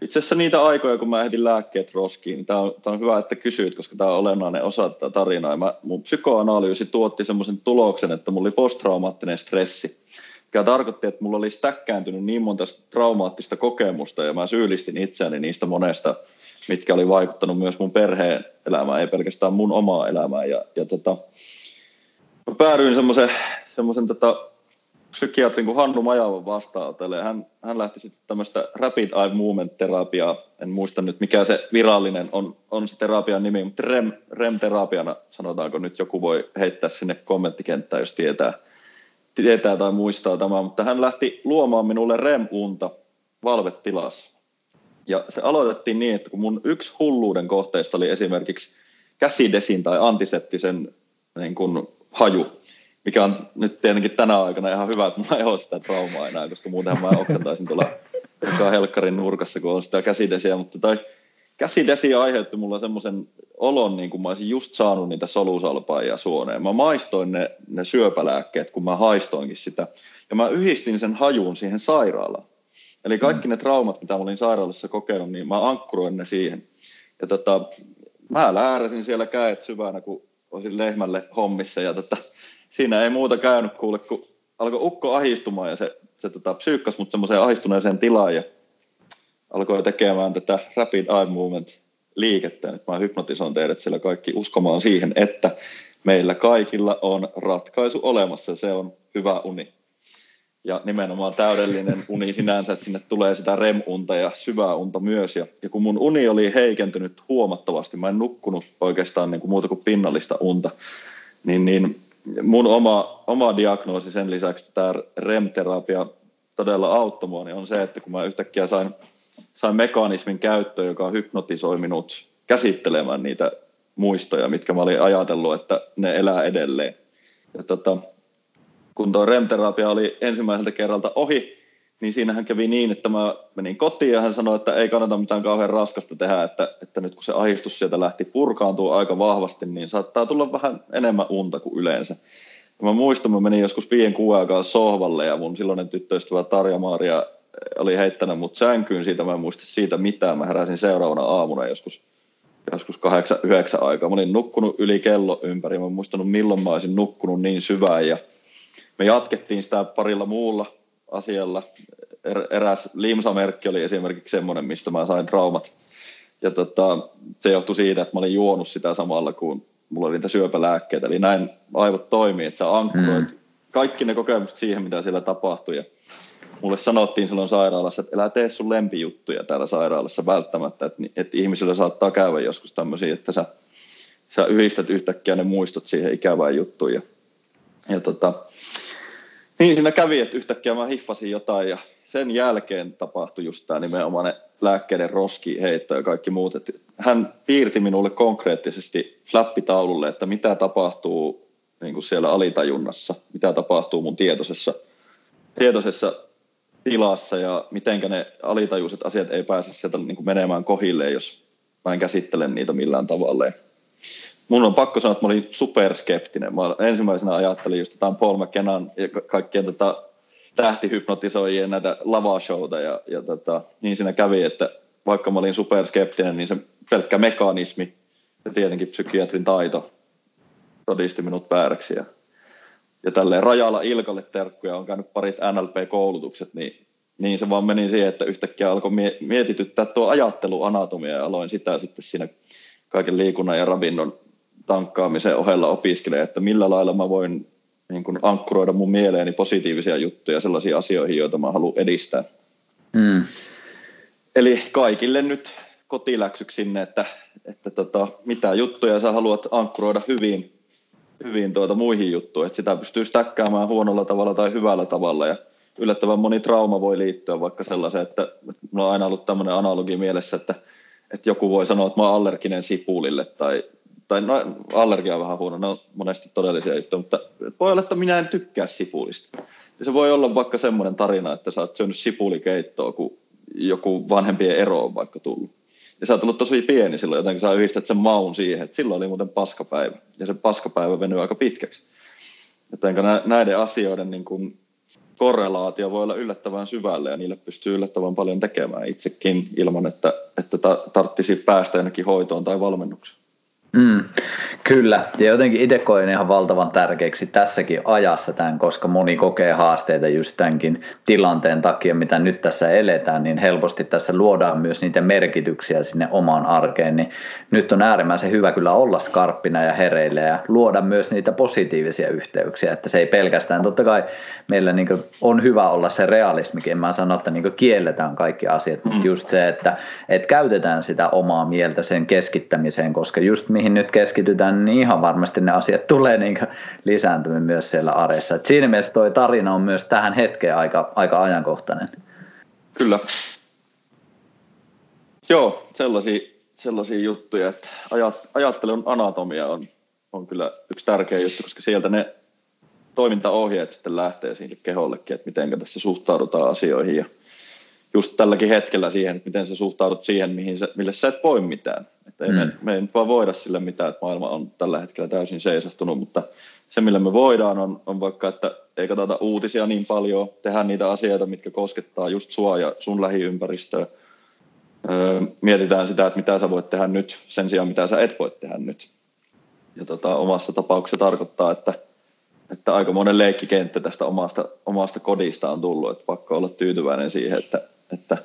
itse asiassa niitä aikoja, kun mä ehdin lääkkeet roskiin, niin tämä on, on hyvä, että kysyit, koska tämä on olennainen osa tätä tarinaa. mä, mun psykoanalyysi tuotti semmoisen tuloksen, että mulla oli posttraumaattinen stressi, mikä tarkoitti, että mulla oli stäkkääntynyt niin monta traumaattista kokemusta, ja mä syyllistin itseäni niistä monesta mitkä oli vaikuttanut myös mun perheen elämään, ei pelkästään mun omaa elämään. Ja, ja tota, mä päädyin semmoisen, semmoisen tota, psykiatrin kuin Hannu Majavan vastaanotolle. Hän, hän lähti sitten tämmöistä Rapid Eye Movement-terapiaa, en muista nyt mikä se virallinen on, on se terapian nimi, mutta REM, REM-terapiana sanotaanko nyt joku voi heittää sinne kommenttikenttään, jos tietää, tietää tai muistaa tämä, mutta hän lähti luomaan minulle REM-unta valvetilassa. Ja se aloitettiin niin, että kun mun yksi hulluuden kohteista oli esimerkiksi käsidesin tai antiseptisen niin kuin, haju, mikä on nyt tietenkin tänä aikana ihan hyvä, että mulla ei ole sitä traumaa enää, koska muutenhan mä oksentaisin tuolla joka helkkarin nurkassa, kun on sitä käsidesiä, mutta tai käsidesi aiheutti mulla semmoisen olon, niin kuin mä olisin just saanut niitä solusalpaajia suoneen. Mä maistoin ne, ne syöpälääkkeet, kun mä haistoinkin sitä, ja mä yhdistin sen hajuun siihen sairaalaan. Eli kaikki ne traumat, mitä olin sairaalassa kokenut, niin mä ankkuroin ne siihen. Ja tota, mä lääräsin siellä käet syvänä, kun olisin lehmälle hommissa. Ja tota, siinä ei muuta käynyt kuule, kun alkoi ukko ahistumaan ja se, se tota, psyykkas mut semmoiseen ahistuneeseen tilaan ja alkoi tekemään tätä rapid eye movement liikettä. Nyt mä hypnotisoin teidät siellä kaikki uskomaan siihen, että meillä kaikilla on ratkaisu olemassa. Se on hyvä uni ja nimenomaan täydellinen uni sinänsä, että sinne tulee sitä REM-unta ja syvää unta myös. Ja, ja kun mun uni oli heikentynyt huomattavasti, mä en nukkunut oikeastaan niin kuin muuta kuin pinnallista unta, niin, niin mun oma, oma diagnoosi sen lisäksi, että tämä REM-terapia todella auttoi mua, niin on se, että kun mä yhtäkkiä sain, sain mekanismin käyttöön, joka hypnotisoi minut käsittelemään niitä muistoja, mitkä mä olin ajatellut, että ne elää edelleen. Ja tota, kun tuo REM-terapia oli ensimmäiseltä kerralta ohi, niin siinähän kävi niin, että mä menin kotiin ja hän sanoi, että ei kannata mitään kauhean raskasta tehdä, että, että nyt kun se ahistus sieltä lähti purkaantua aika vahvasti, niin saattaa tulla vähän enemmän unta kuin yleensä. Ja mä muistan, mä menin joskus viien kuun aikaa sohvalle ja mun silloinen tyttöystävä Tarja Maaria oli heittänyt mut sänkyyn siitä, mä en muista siitä mitään. Mä heräsin seuraavana aamuna joskus, joskus kahdeksan, yhdeksän aikaa. Mä olin nukkunut yli kello ympäri, mä en muistanut milloin mä olisin nukkunut niin syvään ja me jatkettiin sitä parilla muulla asialla. Er, eräs limsamerkki oli esimerkiksi semmoinen, mistä mä sain traumat. Ja tota, se johtui siitä, että mä olin juonut sitä samalla, kun mulla oli niitä syöpälääkkeitä. Eli näin aivot toimii, että sä ankkuroit mm. kaikki ne kokemukset siihen, mitä siellä tapahtui. Ja mulle sanottiin silloin sairaalassa, että älä tee sun lempijuttuja täällä sairaalassa välttämättä, että, että ihmisillä saattaa käydä joskus tämmöisiä, että sä, sä yhdistät yhtäkkiä ne muistot siihen ikävään juttuun. Ja, ja tota, niin siinä kävi, että yhtäkkiä mä hiffasin jotain ja sen jälkeen tapahtui just tämä nimenomaan lääkkeiden roski heitto ja kaikki muut. Että hän piirti minulle konkreettisesti flappitaululle, että mitä tapahtuu niin kuin siellä alitajunnassa, mitä tapahtuu mun tietoisessa, tietoisessa tilassa ja miten ne alitajuiset asiat ei pääse sieltä niin kuin menemään kohille, jos mä en käsittele niitä millään tavalla. Mun on pakko sanoa, että mä olin superskeptinen. Mä ensimmäisenä ajattelin just jotain Paul McKennan ja kaikkien tota, tähtihypnotisoijien näitä lavashowta ja, ja tota, niin siinä kävi, että vaikka mä olin superskeptinen, niin se pelkkä mekanismi ja tietenkin psykiatrin taito todisti minut vääräksi. Ja, ja tälleen rajalla Ilkalle terkkuja, on käynyt parit NLP-koulutukset, niin, niin se vaan meni siihen, että yhtäkkiä alkoi mietityttää tuo ajatteluanatomia ja aloin sitä sitten siinä kaiken liikunnan ja ravinnon tankkaamisen ohella opiskelemaan, että millä lailla mä voin niin kuin ankkuroida mun mieleeni positiivisia juttuja sellaisiin asioihin, joita mä haluan edistää. Mm. Eli kaikille nyt kotiläksyksi sinne, että, että tota, mitä juttuja sä haluat ankkuroida hyvin, hyvin tuota muihin juttuihin, että sitä pystyy stäkkäämään huonolla tavalla tai hyvällä tavalla ja yllättävän moni trauma voi liittyä vaikka sellaiseen, että mulla on aina ollut tämmöinen analogi mielessä, että, että joku voi sanoa, että mä oon allerginen sipulille tai, tai no, allergia on vähän huono, ne on monesti todellisia juttuja, mutta voi olla, että minä en tykkää sipulista. Ja se voi olla vaikka semmoinen tarina, että sä oot syönyt sipulikeittoa, kun joku vanhempien ero on vaikka tullut. Ja sä oot ollut tosi pieni silloin, jotenkin sä yhdistät sen maun siihen, että silloin oli muuten paskapäivä. Ja se paskapäivä venyi aika pitkäksi. Joten näiden asioiden niin kuin korrelaatio voi olla yllättävän syvälle ja niille pystyy yllättävän paljon tekemään itsekin ilman, että, että tarttisi päästä jonnekin hoitoon tai valmennukseen.
Mm, kyllä, ja jotenkin itse koen ihan valtavan tärkeäksi tässäkin ajassa tämän, koska moni kokee haasteita just tämänkin tilanteen takia, mitä nyt tässä eletään, niin helposti tässä luodaan myös niitä merkityksiä sinne omaan arkeen, niin nyt on äärimmäisen hyvä kyllä olla skarppina ja hereillä ja luoda myös niitä positiivisia yhteyksiä, että se ei pelkästään, totta kai meillä niin on hyvä olla se realismikin, en mä sano, että niin kielletään kaikki asiat, mutta mm. just se, että, että käytetään sitä omaa mieltä sen keskittämiseen, koska just mihin nyt keskitytään, niin ihan varmasti ne asiat tulee niin lisääntymään myös siellä arjessa. Et siinä mielessä toi tarina on myös tähän hetkeen aika, aika ajankohtainen.
Kyllä. Joo, sellaisia, sellaisia juttuja, että ajat, ajattelun anatomia on, on kyllä yksi tärkeä juttu, koska sieltä ne toimintaohjeet sitten lähtee sinne kehollekin, että miten tässä suhtaudutaan asioihin ja just tälläkin hetkellä siihen, että miten sä suhtaudut siihen, mihin sä, mille sä et voi mitään. Että mm. me, me ei nyt vaan voida sille mitään, että maailma on tällä hetkellä täysin seisahtunut, mutta se millä me voidaan on, on vaikka, että ei katsota uutisia niin paljon, tehdä niitä asioita, mitkä koskettaa just sua ja sun lähiympäristöä. Öö, mietitään sitä, että mitä sä voit tehdä nyt sen sijaan, mitä sä et voi tehdä nyt. Ja tota, omassa tapauksessa tarkoittaa, että, että aika monen leikkikenttä tästä omasta, omasta kodista on tullut, että pakko olla tyytyväinen siihen, että, että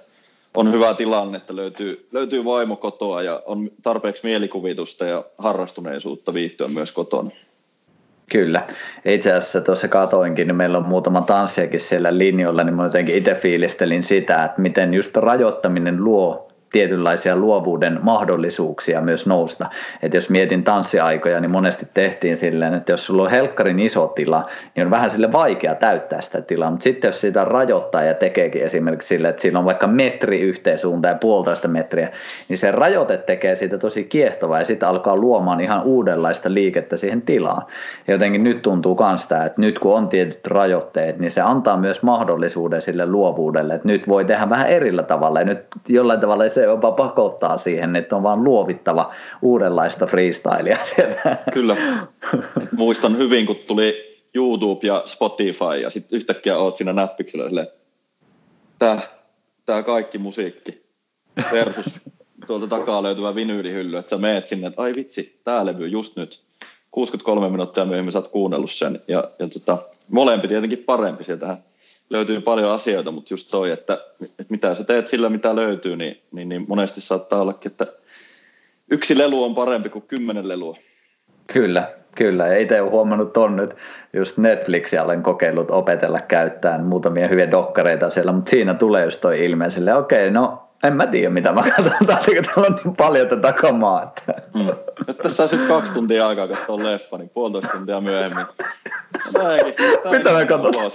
on hyvä tilanne, että löytyy, löytyy vaimo kotoa ja on tarpeeksi mielikuvitusta ja harrastuneisuutta viihtyä myös kotona.
Kyllä. Itse asiassa tuossa katoinkin, niin meillä on muutama tanssiakin siellä linjoilla, niin mä jotenkin itse fiilistelin sitä, että miten just rajoittaminen luo tietynlaisia luovuuden mahdollisuuksia myös nousta. että jos mietin tanssiaikoja, niin monesti tehtiin silleen, että jos sulla on helkkarin iso tila, niin on vähän sille vaikea täyttää sitä tilaa, mutta sitten jos sitä rajoittaa ja tekeekin esimerkiksi sille, että siinä on vaikka metri yhteen suuntaan ja puolitoista metriä, niin se rajoite tekee siitä tosi kiehtovaa ja sitten alkaa luomaan ihan uudenlaista liikettä siihen tilaan. Ja jotenkin nyt tuntuu myös sitä, että nyt kun on tietyt rajoitteet, niin se antaa myös mahdollisuuden sille luovuudelle, että nyt voi tehdä vähän erillä tavalla ja nyt jollain tavalla se jopa pakottaa siihen, että on vaan luovittava uudenlaista freestylia sieltä.
Kyllä. Muistan hyvin, kun tuli YouTube ja Spotify ja sitten yhtäkkiä oot siinä näppiksellä silleen, tää, tää kaikki musiikki versus tuolta takaa löytyvä vinyylihylly, että sä meet sinne, että ai vitsi, tää levy just nyt. 63 minuuttia myöhemmin sä oot kuunnellut sen ja, ja tota, molempi tietenkin parempi sieltähän löytyy paljon asioita, mutta just toi, että, että mitä sä teet sillä, mitä löytyy, niin, niin, niin monesti saattaa olla, että yksi lelu on parempi kuin kymmenen lelua.
Kyllä, kyllä. Ja itse olen huomannut ton nyt, just Netflixiä olen kokeillut opetella käyttämään muutamia hyviä dokkareita siellä, mutta siinä tulee just toi ilme sille, okei, okay, no en mä tiedä mitä mä katson, täällä on niin paljon tätä kamaa. Että.
Mm. Että tässä olisi kaksi tuntia aikaa katsoa leffa, niin puolitoista tuntia myöhemmin.
Tämäkin, tämäkin mitä mä katson?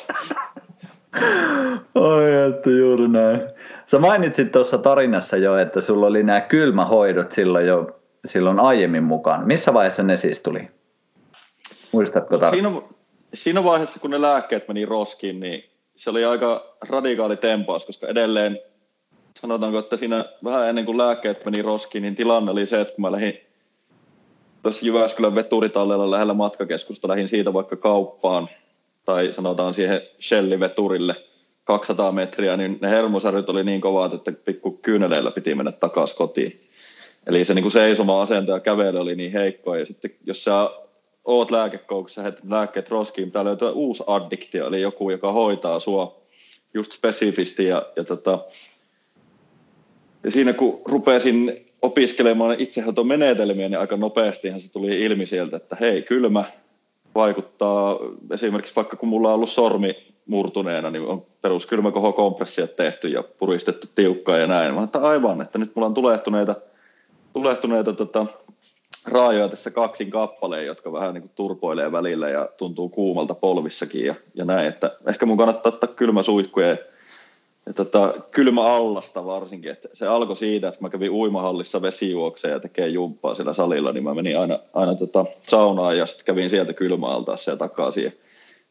Oi, että juuri näin. Sä mainitsit tuossa tarinassa jo, että sulla oli nämä kylmähoidot silloin jo silloin aiemmin mukaan. Missä vaiheessa ne siis tuli? Muistatko
tarkkaan? Siinä, siinä vaiheessa, kun ne lääkkeet meni roskiin, niin se oli aika radikaali tempaus, koska edelleen sanotaanko, että siinä vähän ennen kuin lääkkeet meni roskiin, niin tilanne oli se, että kun mä lähdin tuossa Jyväskylän veturitallella lähellä matkakeskusta, lähdin siitä vaikka kauppaan, tai sanotaan siihen Shelly-veturille 200 metriä, niin ne hermosäryt oli niin kovat, että pikku kyyneleillä piti mennä takaisin kotiin. Eli se niin kuin seisoma asento ja kävely oli niin heikko, ja sitten jos sä oot lääkekoukussa, heität lääkkeet roskiin, pitää löytyä uusi addiktio, eli joku, joka hoitaa sua just spesifisti, ja, ja, tota, ja siinä kun rupesin opiskelemaan itsehoitomenetelmiä, niin aika nopeastihan se tuli ilmi sieltä, että hei, kylmä vaikuttaa, esimerkiksi vaikka kun mulla on ollut sormi murtuneena, niin on perus kylmäkohokompressiot tehty ja puristettu tiukkaa ja näin. Mä että aivan, että nyt mulla on tulehtuneita, tulehtuneita tota, raajoja tässä kaksin kappaleen, jotka vähän niin kuin turpoilee välillä ja tuntuu kuumalta polvissakin ja, ja näin, että ehkä mun kannattaa ottaa kylmä suihkuja ja tota, kylmä allasta varsinkin, että se alkoi siitä, että mä kävin uimahallissa vesijuokseen ja tekee jumppaa siellä salilla, niin mä menin aina, aina tota saunaan ja sitten kävin sieltä kylmäaltaassa ja takaisin.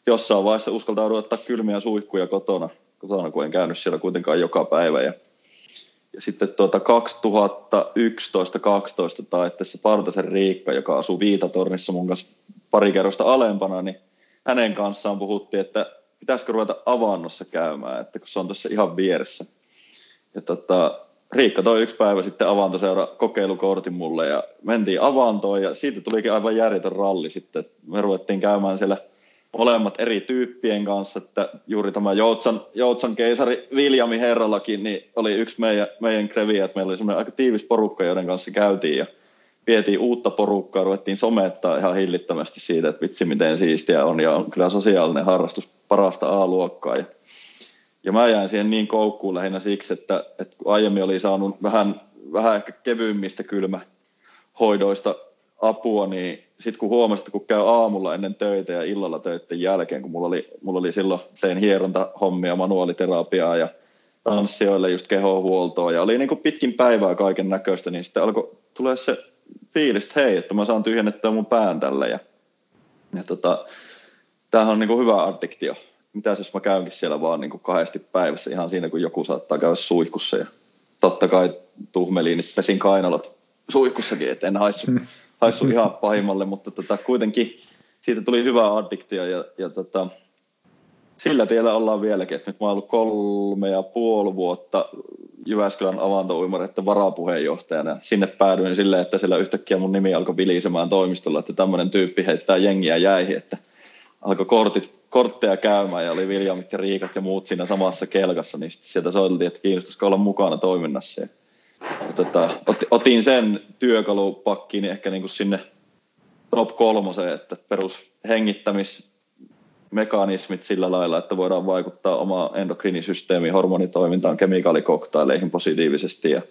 Jossain vaiheessa uskaltauduin ottaa kylmiä suihkuja kotona, kotona, kun en käynyt siellä kuitenkaan joka päivä. Ja, ja sitten tuota 2011-2012 taitteessa Partasen Riikka, joka asuu Viitatornissa mun kanssa pari kerrosta alempana, niin hänen kanssaan puhuttiin, että pitäisikö ruveta avannossa käymään, että kun se on tuossa ihan vieressä. Ja tota, Riikka toi yksi päivä sitten avantoseura kokeilukortin mulle ja mentiin avantoon ja siitä tulikin aivan järjetön ralli sitten. Me ruvettiin käymään siellä molemmat eri tyyppien kanssa, että juuri tämä Joutsan, Joutsan keisari Viljami Herrallakin niin oli yksi meidän, meidän kreviä, että meillä oli semmoinen aika tiivis porukka, joiden kanssa käytiin ja vietiin uutta porukkaa, ruvettiin somettaa ihan hillittömästi siitä, että vitsi miten siistiä on ja on kyllä sosiaalinen harrastus parasta A-luokkaa. Ja, ja mä jäin siihen niin koukkuun lähinnä siksi, että, että kun aiemmin oli saanut vähän, vähän ehkä kevyimmistä kylmähoidoista apua, niin sitten kun huomasin, että kun käy aamulla ennen töitä ja illalla töiden jälkeen, kun mulla oli, mulla oli silloin, tein hierontahommia, manuaaliterapiaa ja tanssijoille just kehohuoltoa ja oli niin kuin pitkin päivää kaiken näköistä, niin sitten alkoi tulee se fiilis, että hei, että mä saan tyhjennettyä mun pään tällä ja, ja tota, tämähän on niin kuin hyvä addiktio. Mitä jos mä käynkin siellä vaan niin kuin kahdesti päivässä ihan siinä, kun joku saattaa käydä suihkussa ja totta kai tuhmeliin, että pesin kainalot suihkussakin, että en haissu, haissu ihan pahimmalle, mutta tota, kuitenkin siitä tuli hyvä addiktio ja, ja tota, sillä tiellä ollaan vieläkin. että nyt mä oon ollut kolme ja puoli vuotta Jyväskylän avantouimareiden varapuheenjohtajana. Sinne päädyin silleen, että siellä yhtäkkiä mun nimi alkoi vilisemään toimistolla, että tämmöinen tyyppi heittää jengiä jäihin, että alkoi kortit, kortteja käymään ja oli Viljamit ja Riikat ja muut siinä samassa kelkassa, niin sieltä soiteltiin, että kiinnostaisiko olla mukana toiminnassa. Ja, tota, otin sen työkalupakkiin ehkä niin kuin sinne top kolmoseen, että perus hengittämismekanismit sillä lailla, että voidaan vaikuttaa oma endokriinisysteemiin, hormonitoimintaan, kemikaalikoktaileihin positiivisesti ja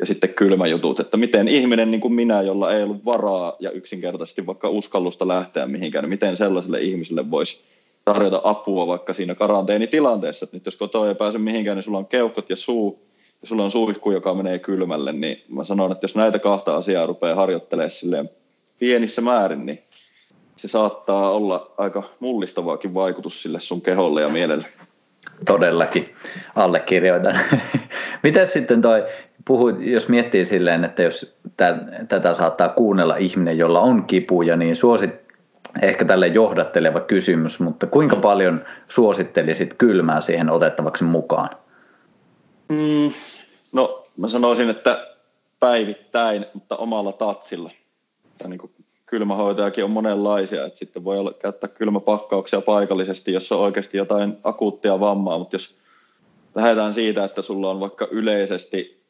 ja sitten kylmäjutut, että miten ihminen niin kuin minä, jolla ei ollut varaa ja yksinkertaisesti vaikka uskallusta lähteä mihinkään, niin miten sellaiselle ihmiselle voisi tarjota apua vaikka siinä karanteenitilanteessa, että nyt jos kotoa ei pääse mihinkään, niin sulla on keuhkot ja suu, ja sulla on suihku, joka menee kylmälle, niin mä sanon, että jos näitä kahta asiaa rupeaa harjoittelemaan silleen pienissä määrin, niin se saattaa olla aika mullistavaakin vaikutus sille sun keholle ja mielelle.
Todellakin, allekirjoitan. Miten sitten toi, puhuit, jos miettii silleen, että jos tätä saattaa kuunnella ihminen, jolla on kipuja, niin suosit, ehkä tälle johdatteleva kysymys, mutta kuinka paljon suosittelisit kylmää siihen otettavaksi mukaan?
Mm, no mä sanoisin, että päivittäin, mutta omalla tatsilla. Tai niin kuin kylmähoitojakin on monenlaisia, että sitten voi olla, käyttää kylmäpakkauksia paikallisesti, jos on oikeasti jotain akuuttia vammaa, mutta jos lähdetään siitä, että sulla on vaikka yleisesti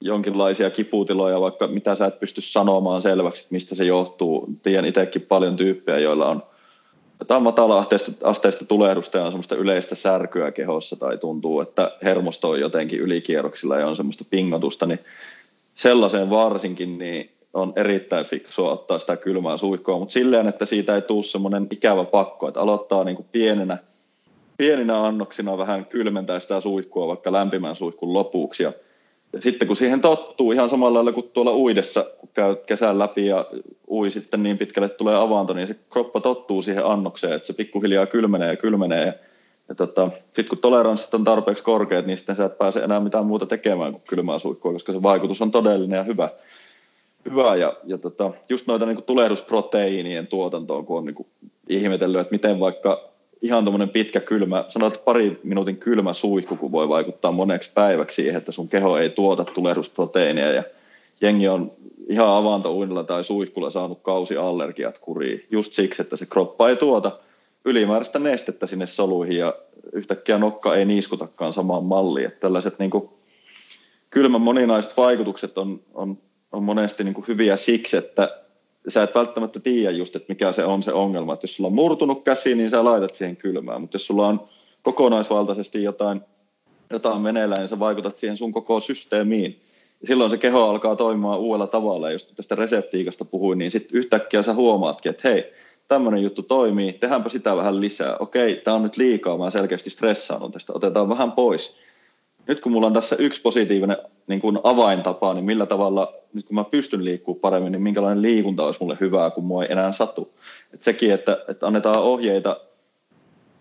jonkinlaisia kiputiloja, vaikka mitä sä et pysty sanomaan selväksi, mistä se johtuu. Tiedän itsekin paljon tyyppejä, joilla on jotain matala-asteista asteista tulehdusta ja on semmoista yleistä särkyä kehossa tai tuntuu, että hermosto on jotenkin ylikierroksilla ja on semmoista pingotusta, niin sellaiseen varsinkin niin on erittäin fiksua ottaa sitä kylmää suihkoa, mutta silleen, että siitä ei tule semmoinen ikävä pakko, että aloittaa niin kuin pienenä pieninä annoksina vähän kylmentää sitä suihkua vaikka lämpimän suihkun lopuksi. Ja, ja sitten kun siihen tottuu ihan samalla lailla kuin tuolla uidessa, kun käy kesän läpi ja ui sitten niin pitkälle tulee avanto, niin se kroppa tottuu siihen annokseen, että se pikkuhiljaa kylmenee ja kylmenee. Ja, ja tota, sitten kun toleranssit on tarpeeksi korkeat, niin sitten sä et pääse enää mitään muuta tekemään kuin kylmää suihkua, koska se vaikutus on todellinen ja hyvä. Hyvä. Ja, ja tota, just noita niin tulehdusproteiinien tuotantoa, kun on niin ihmetellyt, että miten vaikka ihan tuommoinen pitkä kylmä, sanoit pari minuutin kylmä suihku, kun voi vaikuttaa moneksi päiväksi siihen, että sun keho ei tuota tulehdusproteiinia ja jengi on ihan avantouinnilla tai suihkulla saanut kausiallergiat kuriin just siksi, että se kroppa ei tuota ylimääräistä nestettä sinne soluihin ja yhtäkkiä nokka ei niiskutakaan samaan malliin. Että tällaiset niin kuin, kylmän moninaiset vaikutukset on, on, on monesti niin kuin hyviä siksi, että sä et välttämättä tiedä just, että mikä se on se ongelma. Että jos sulla on murtunut käsi, niin sä laitat siihen kylmään, mutta jos sulla on kokonaisvaltaisesti jotain, jotain meneillään, niin sä vaikutat siihen sun koko systeemiin. Ja silloin se keho alkaa toimimaan uudella tavalla. Ja jos tästä reseptiikasta puhuin, niin sitten yhtäkkiä sä huomaatkin, että hei, tämmöinen juttu toimii, tehdäänpä sitä vähän lisää. Okei, tämä on nyt liikaa, mä selkeästi stressaanut tästä, otetaan vähän pois nyt kun mulla on tässä yksi positiivinen niin kuin avaintapa, niin millä tavalla, nyt kun mä pystyn liikkumaan paremmin, niin minkälainen liikunta olisi mulle hyvää, kun mua ei enää satu. Et sekin, että, että annetaan ohjeita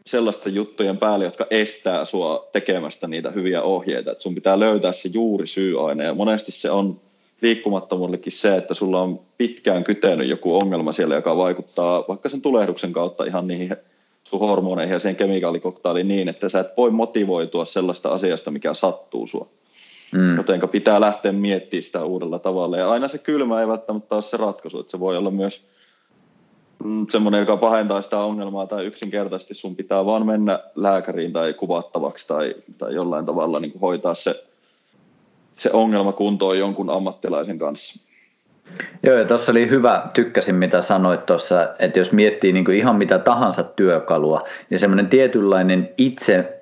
sellaista juttujen päälle, jotka estää sua tekemästä niitä hyviä ohjeita. Että sun pitää löytää se juuri syyaine. Ja monesti se on liikkumattomuudellekin se, että sulla on pitkään kytenyt joku ongelma siellä, joka vaikuttaa vaikka sen tulehduksen kautta ihan niihin sun hormoneihin ja sen kemikaalikoktailiin niin, että sä et voi motivoitua sellaista asiasta, mikä sattuu sua. Mm. Jotenka pitää lähteä miettimään sitä uudella tavalla. Ja aina se kylmä ei välttämättä ole se ratkaisu, että se voi olla myös mm, semmoinen, joka pahentaa sitä ongelmaa tai yksinkertaisesti sun pitää vaan mennä lääkäriin tai kuvattavaksi tai, tai jollain tavalla niin hoitaa se, se ongelma kuntoon jonkun ammattilaisen kanssa.
Joo, ja tuossa oli hyvä, tykkäsin mitä sanoit tuossa, että jos miettii niin kuin ihan mitä tahansa työkalua, niin semmoinen tietynlainen itse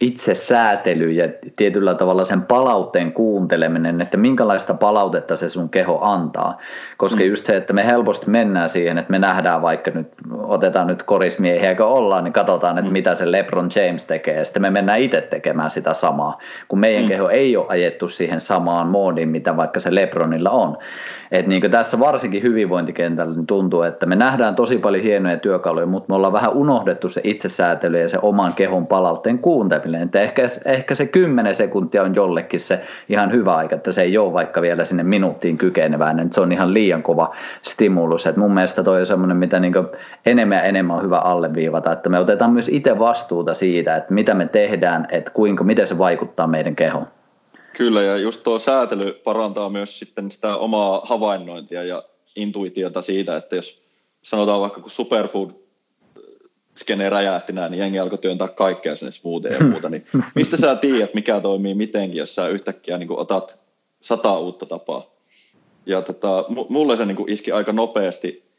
itsesäätely ja tietyllä tavalla sen palautteen kuunteleminen, että minkälaista palautetta se sun keho antaa. Koska mm. just se, että me helposti mennään siihen, että me nähdään vaikka nyt, otetaan nyt korismiehiä, kun ollaan, niin katsotaan, että mm. mitä se LeBron James tekee, ja sitten me mennään itse tekemään sitä samaa, kun meidän mm. keho ei ole ajettu siihen samaan moodiin, mitä vaikka se LeBronilla on. Et niin kuin tässä varsinkin hyvinvointikentällä niin tuntuu, että me nähdään tosi paljon hienoja työkaluja, mutta me ollaan vähän unohdettu se itsesäätely ja se oman kehon palautteen kuunteleminen. Että ehkä, ehkä se 10 sekuntia on jollekin se ihan hyvä aika, että se ei ole vaikka vielä sinne minuuttiin kykenevää, niin se on ihan liian kova stimulus. Et mun mielestä toi on semmoinen, mitä niin enemmän ja enemmän on hyvä alleviivata, että me otetaan myös itse vastuuta siitä, että mitä me tehdään, että kuinka, miten se vaikuttaa meidän kehoon.
Kyllä, ja just tuo säätely parantaa myös sitten sitä omaa havainnointia ja intuitiota siitä, että jos sanotaan vaikka kun superfood skene räjähti näin, niin jengi alkoi työntää kaikkea sinne smoothie ja muuta, niin mistä sä tiedät, mikä toimii mitenkin, jos sä yhtäkkiä niin otat sata uutta tapaa. Ja tota, mulle se niin iski aika nopeasti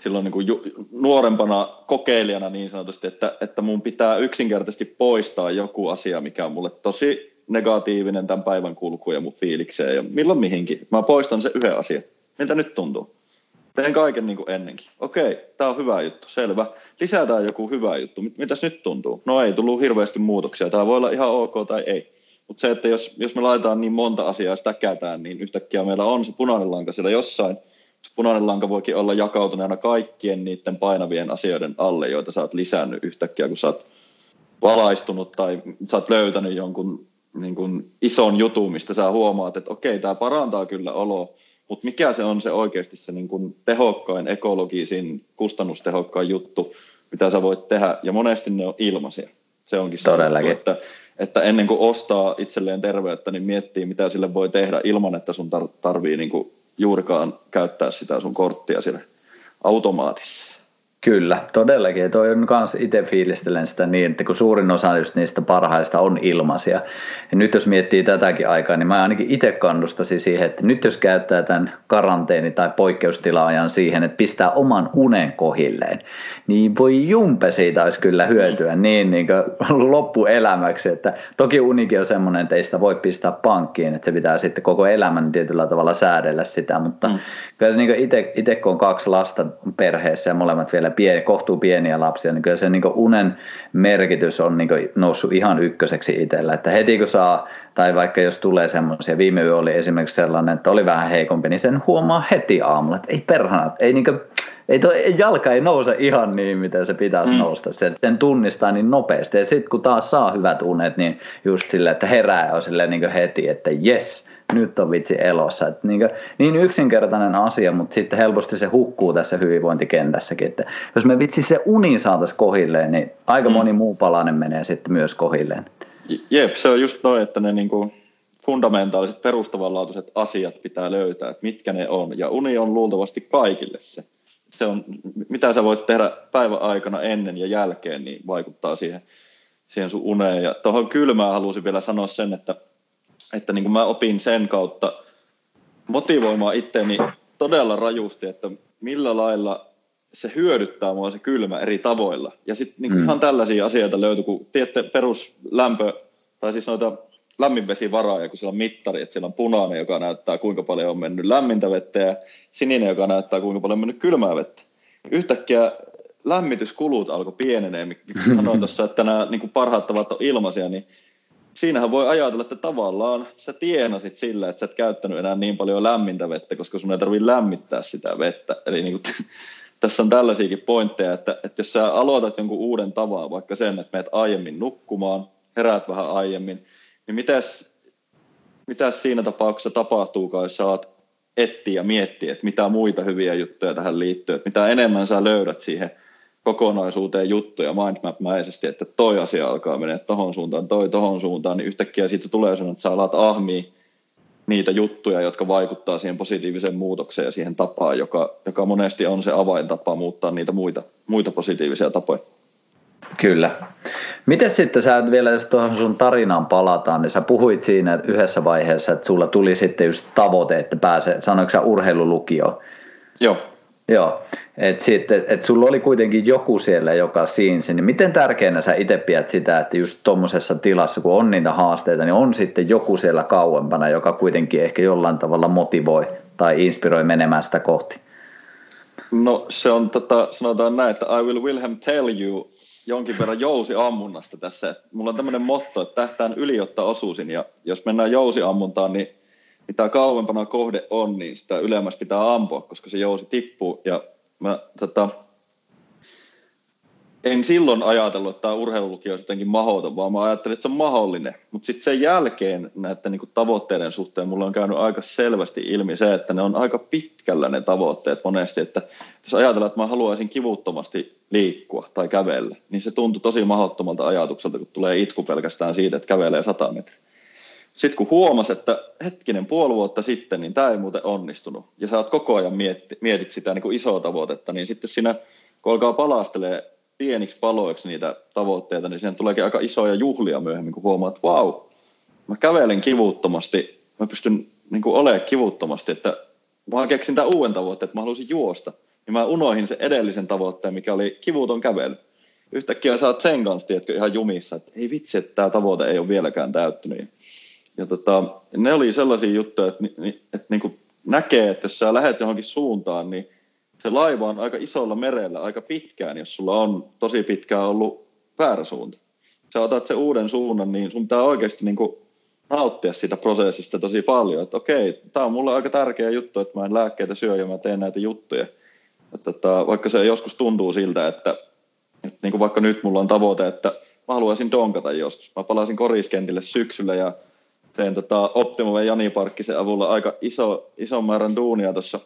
silloin niin ju, nuorempana kokeilijana niin sanotusti, että, että mun pitää yksinkertaisesti poistaa joku asia, mikä on mulle tosi negatiivinen tämän päivän kulkuun ja mun fiilikseen ja milloin mihinkin. Mä poistan sen yhden asian. Miltä nyt tuntuu? Teen kaiken niin kuin ennenkin. Okei, tämä on hyvä juttu, selvä. Lisätään joku hyvä juttu. Mitäs nyt tuntuu? No ei tullut hirveästi muutoksia. Tämä voi olla ihan ok tai ei. Mutta se, että jos, jos me laitetaan niin monta asiaa sitä kätään, niin yhtäkkiä meillä on se punainen lanka siellä jossain. Se punainen lanka voikin olla jakautuneena kaikkien niiden painavien asioiden alle, joita sä oot lisännyt yhtäkkiä, kun sä oot valaistunut tai sä oot löytänyt jonkun niin kuin ison jutun, mistä sä huomaat, että okei, tämä parantaa kyllä oloa, mutta mikä se on se oikeasti se niin kuin tehokkain, ekologisin, kustannustehokkain juttu, mitä sä voit tehdä, ja monesti ne on ilmaisia. Se onkin se, että, että ennen kuin ostaa itselleen terveyttä, niin miettii, mitä sille voi tehdä ilman, että sun tar- tarvii niin kuin juurikaan käyttää sitä sun korttia sille automaatissa.
Kyllä, todellakin. Toi on myös itse fiilistelen sitä niin, että kun suurin osa just niistä parhaista on ilmaisia. Ja nyt jos miettii tätäkin aikaa, niin mä ainakin itse kannustaisin siihen, että nyt jos käyttää tämän karanteeni- tai poikkeustilaajan siihen, että pistää oman unen kohilleen, niin voi jumpe siitä olisi kyllä hyötyä niin, niin kuin loppuelämäksi. Että toki unikin on semmoinen, että ei sitä voi pistää pankkiin, että se pitää sitten koko elämän tietyllä tavalla säädellä sitä, mutta mm. kyllä niin itse kun on kaksi lasta perheessä ja molemmat vielä ja pien, kohtuu pieniä lapsia, niin kyllä se niin unen merkitys on niin noussut ihan ykköseksi itsellä. Että heti kun saa, tai vaikka jos tulee semmoisia, viime yö oli esimerkiksi sellainen, että oli vähän heikompi, niin sen huomaa heti aamulla, että ei perhana, ei niin kuin, ei toi, jalka ei nouse ihan niin, miten se pitäisi mm. nousta. Sen, sen tunnistaa niin nopeasti. Ja sitten kun taas saa hyvät unet, niin just silleen, että herää on silleen niin heti, että yes, nyt on vitsi elossa. Et niin, kuin, niin yksinkertainen asia, mutta sitten helposti se hukkuu tässä hyvinvointikentässäkin. Että jos me vitsi se uni saataisiin kohilleen, niin aika mm. moni muu palanen menee sitten myös kohilleen.
Jep, se on just noin, että ne niin kuin fundamentaaliset perustavanlaatuiset asiat pitää löytää, että mitkä ne on. Ja uni on luultavasti kaikille se se on, mitä sä voit tehdä päivän aikana ennen ja jälkeen, niin vaikuttaa siihen, siihen sun uneen. Ja tuohon kylmään halusin vielä sanoa sen, että, että niin kuin mä opin sen kautta motivoimaan itteeni todella rajusti, että millä lailla se hyödyttää mua se kylmä eri tavoilla. Ja sitten niin mm. ihan tällaisia asioita löytyy, kun tiedätte peruslämpö, tai siis noita lämminvesivaraaja, kun siellä on mittari, että siellä on punainen, joka näyttää kuinka paljon on mennyt lämmintä vettä ja sininen, joka näyttää kuinka paljon on mennyt kylmää vettä. Yhtäkkiä lämmityskulut alkoi pienenee, sanoin tuossa, että nämä niin kuin parhaat tavat on ilmaisia, niin siinähän voi ajatella, että tavallaan sä tienasit sillä, että sä et käyttänyt enää niin paljon lämmintä vettä, koska sun ei tarvitse lämmittää sitä vettä. Eli niin kuin, tässä on tällaisiakin pointteja, että, että jos sä aloitat jonkun uuden tavan, vaikka sen, että meet aiemmin nukkumaan, heräät vähän aiemmin, niin mitäs, mitäs siinä tapauksessa tapahtuukaan, jos saat etsiä ja miettiä, että mitä muita hyviä juttuja tähän liittyy, että mitä enemmän sä löydät siihen kokonaisuuteen juttuja mindmap-mäisesti, että toi asia alkaa mennä tohon suuntaan, toi tohon suuntaan, niin yhtäkkiä siitä tulee sellainen, että sä alat ahmia niitä juttuja, jotka vaikuttaa siihen positiiviseen muutokseen ja siihen tapaan, joka, joka monesti on se avaintapa muuttaa niitä muita, muita positiivisia tapoja.
Kyllä. Miten sitten sä vielä, jos tuohon sun tarinaan palataan, niin sä puhuit siinä yhdessä vaiheessa, että sulla tuli sitten just tavoite, että pääse, sanoiko sä urheilulukio?
Joo.
Joo, että et, et sulla oli kuitenkin joku siellä, joka siinsi, niin miten tärkeänä sä itse pidät sitä, että just tuommoisessa tilassa, kun on niitä haasteita, niin on sitten joku siellä kauempana, joka kuitenkin ehkä jollain tavalla motivoi tai inspiroi menemään sitä kohti?
No se on, tota, sanotaan näin, että I will Wilhelm tell you jonkin verran jousiammunnasta tässä. Mulla on tämmöinen motto, että tähtään yliottaa osuusin ja jos mennään jousiammuntaan, niin mitä kauempana kohde on, niin sitä ylemmäs pitää ampua, koska se jousi tippuu. Ja mä tota, en silloin ajatellut, että tämä urheilulukio olisi jotenkin mahdoton, vaan mä ajattelin, että se on mahdollinen. Mutta sitten sen jälkeen näiden niin tavoitteiden suhteen mulla on käynyt aika selvästi ilmi se, että ne on aika pitkällä ne tavoitteet monesti. Että jos ajatellaan, että mä haluaisin kivuttomasti liikkua tai kävellä, niin se tuntuu tosi mahdottomalta ajatukselta, kun tulee itku pelkästään siitä, että kävelee 100 metriä. Sitten kun huomasi, että hetkinen puoli vuotta sitten, niin tämä ei muuten onnistunut, ja sä oot koko ajan mietti, mietit sitä niin kuin isoa tavoitetta, niin sitten siinä, kun alkaa palastelee pieniksi paloiksi niitä tavoitteita, niin siihen tuleekin aika isoja juhlia myöhemmin, kun huomaat, että vau, mä kävelen kivuttomasti, mä pystyn niin kuin olemaan kivuttomasti, että mä keksin tämän uuden tavoitteen, että mä haluaisin juosta, niin mä unoihin sen edellisen tavoitteen, mikä oli kivuton kävely. Yhtäkkiä sä oot sen kanssa, tiedätkö, ihan jumissa, että ei vitsi, että tämä tavoite ei ole vieläkään täyttynyt. Ja tota, ne oli sellaisia juttuja, että, että, että, niin kuin näkee, että jos sä lähdet johonkin suuntaan, niin se laiva on aika isolla merellä aika pitkään, jos sulla on tosi pitkään ollut väärä suunta. Sä otat sen uuden suunnan, niin sun pitää oikeasti niin kuin nauttia siitä prosessista tosi paljon. Että okei, tämä on mulle aika tärkeä juttu, että mä en lääkkeitä syö ja mä teen näitä juttuja. Että, että vaikka se joskus tuntuu siltä, että, että niin kuin vaikka nyt mulla on tavoite, että mä haluaisin donkata joskus. Mä palasin koriskentille syksyllä ja tein tota Optimum Jani Parkkisen avulla aika iso, ison määrän duunia tuossa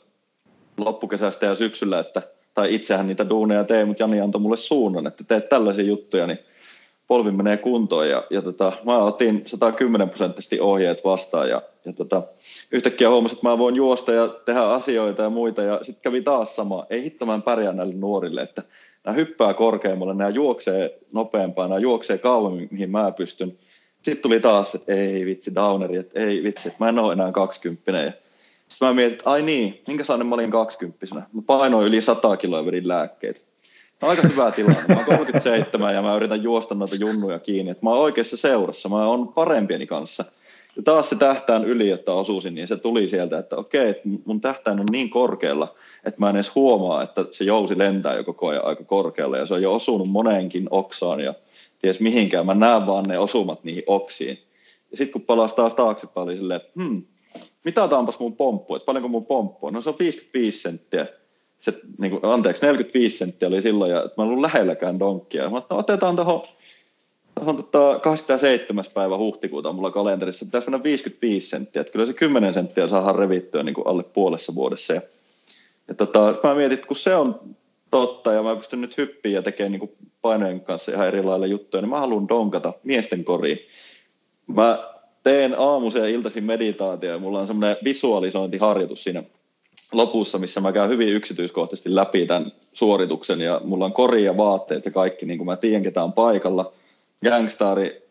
loppukesästä ja syksyllä, että, tai itsehän niitä duuneja teen, mutta Jani antoi mulle suunnan, että teet tällaisia juttuja, niin polvi menee kuntoon ja, ja tota, mä otin 110 prosenttisesti ohjeet vastaan ja, ja tota, yhtäkkiä huomasin, että mä voin juosta ja tehdä asioita ja muita ja sitten kävi taas sama. Ei hitto pärjää näille nuorille, että nämä hyppää korkeammalle, nämä juoksee nopeampaa, nämä juoksee kauemmin, mihin mä pystyn. Sitten tuli taas, että ei vitsi, downeri, että ei vitsi, että mä en ole enää 20 ja sitten mä mietin, että ai niin, minkä sellainen mä olin kaksikymppisenä. Mä painoin yli 100 kiloa vedin lääkkeitä. aika hyvä tilanne. Mä oon 37 ja mä yritän juosta noita junnuja kiinni. Että mä oon oikeassa seurassa, mä oon parempieni kanssa. Ja taas se tähtään yli, että osuisin, niin se tuli sieltä, että okei, että mun tähtään on niin korkealla, että mä en edes huomaa, että se jousi lentää jo koko ajan aika korkealle. Ja se on jo osunut moneenkin oksaan ja ties mihinkään. Mä näen vaan ne osumat niihin oksiin. Ja sitten kun palasi taas taaksepäin, oli silleen, että hmm, mitataanpas mun pomppu, että paljonko mun pomppu on. No se on 55 senttiä se, niin kuin, anteeksi, 45 senttiä oli silloin, ja että mä en ollut lähelläkään donkkia. Mä että no, otetaan tuohon tuohon tota, 27. päivä huhtikuuta mulla kalenterissa, pitäisi mennä 55 senttiä, että kyllä se 10 senttiä saadaan revittyä niin kuin alle puolessa vuodessa. Ja, ja tota, mä mietin, että kun se on totta, ja mä pystyn nyt hyppiä ja tekemään niin kuin painojen kanssa ihan eri lailla juttuja, niin mä haluan donkata miesten koriin. Mä teen aamuisen ja iltaisin meditaatio, ja mulla on semmoinen visualisointiharjoitus siinä lopussa, missä mä käyn hyvin yksityiskohtaisesti läpi tämän suorituksen ja mulla on kori ja vaatteet ja kaikki, niin kuin mä tiedän, ketä on paikalla. Gangstari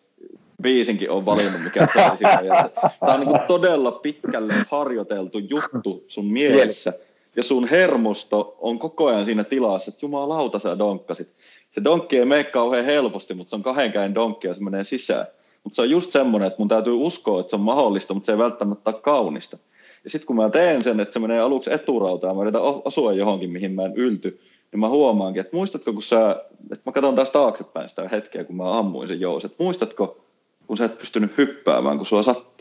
biisinkin on valinnut, mikä se on siinä. Tämä on niin todella pitkälle harjoiteltu juttu sun mielessä. Ja sun hermosto on koko ajan siinä tilassa, että jumalauta sä donkkasit. Se donkki ei mene kauhean helposti, mutta se on kahden donkki ja se menee sisään. Mutta se on just semmoinen, että mun täytyy uskoa, että se on mahdollista, mutta se ei välttämättä ole kaunista. Ja sitten kun mä teen sen, että se menee aluksi eturautaan, mä yritän osua johonkin, mihin mä en ylty, niin mä huomaankin, että muistatko, kun sä, että mä katson taas taaksepäin sitä hetkeä, kun mä ammuin sen jousi, että muistatko, kun sä et pystynyt hyppäämään, kun sua sattui.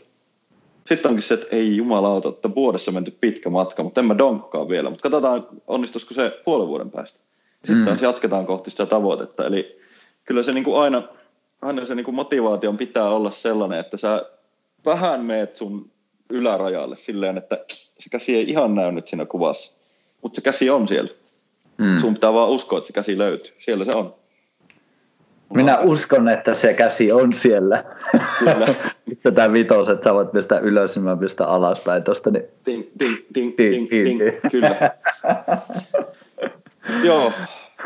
Sitten onkin se, että ei jumalauta, että vuodessa menty pitkä matka, mutta en mä donkkaa vielä. Mutta katsotaan, onnistuisiko se puolen vuoden päästä. Sitten mm. jatketaan kohti sitä tavoitetta. Eli kyllä se niin kuin aina, aina se niin kuin motivaation pitää olla sellainen, että sä vähän meet sun ylärajalle silleen, että se käsi ei ihan näy nyt siinä kuvassa, mutta se käsi on siellä. Mm. Sun pitää vaan uskoa, että se käsi löytyy. Siellä se on.
Minä uskon, että se käsi on siellä. Kyllä. Tätä vitos, että sä voit pistää ylös, niin mä pistän alaspäin tuosta. Niin...
Ding, ding, ding, ding, ding, ding. Kyllä. Joo,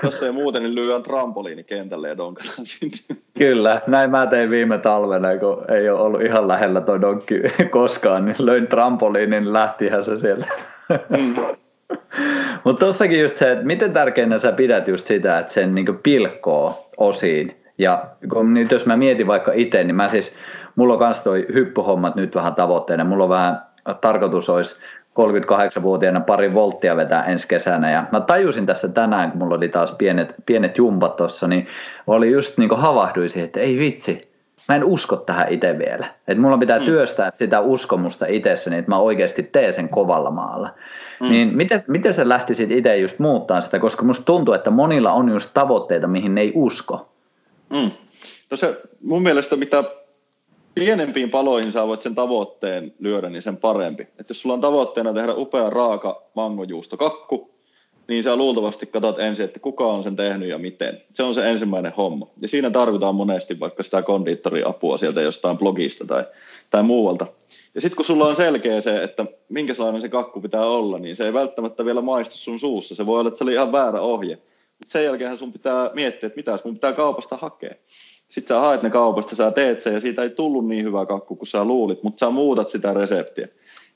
jos ei muuten, niin lyödään trampoliini kentälle ja donkataan sitten.
Kyllä, näin mä tein viime talvena, kun ei ole ollut ihan lähellä toi donkki koskaan, niin löin trampoliinin, niin lähtihän se siellä. Mm. Mutta tossakin just se, että miten tärkeänä sä pidät just sitä, että sen niin pilkkoo osiin. Ja kun nyt jos mä mietin vaikka itse, niin mä siis, mulla on kans toi hyppyhommat nyt vähän tavoitteena. Mulla on vähän tarkoitus olisi 38-vuotiaana pari volttia vetää ensi kesänä. Ja mä tajusin tässä tänään, kun mulla oli taas pienet, pienet jumpat tuossa, niin oli just niin kuin havahduin siihen, että ei vitsi, mä en usko tähän itse vielä. Että mulla pitää mm. työstää sitä uskomusta itsessäni, että mä oikeasti teen sen kovalla maalla. Mm. Niin miten, miten sä lähtisit itse just muuttaa sitä, koska musta tuntuu, että monilla on just tavoitteita, mihin ne ei usko.
Mm. No se mun mielestä mitä pienempiin paloihin sä voit sen tavoitteen lyödä, niin sen parempi. Että jos sulla on tavoitteena tehdä upea raaka mangojuustokakku, niin sä luultavasti katsot ensin, että kuka on sen tehnyt ja miten. Se on se ensimmäinen homma. Ja siinä tarvitaan monesti vaikka sitä kondiittoriapua sieltä jostain blogista tai, tai muualta. Ja sitten kun sulla on selkeä se, että minkälainen se kakku pitää olla, niin se ei välttämättä vielä maistu sun suussa. Se voi olla, että se oli ihan väärä ohje. Sen jälkeen sun pitää miettiä, että mitä mun pitää kaupasta hakea. Sitten sä haet ne kaupasta, sä teet sen ja siitä ei tullut niin hyvä kakku kuin sä luulit, mutta sä muutat sitä reseptiä.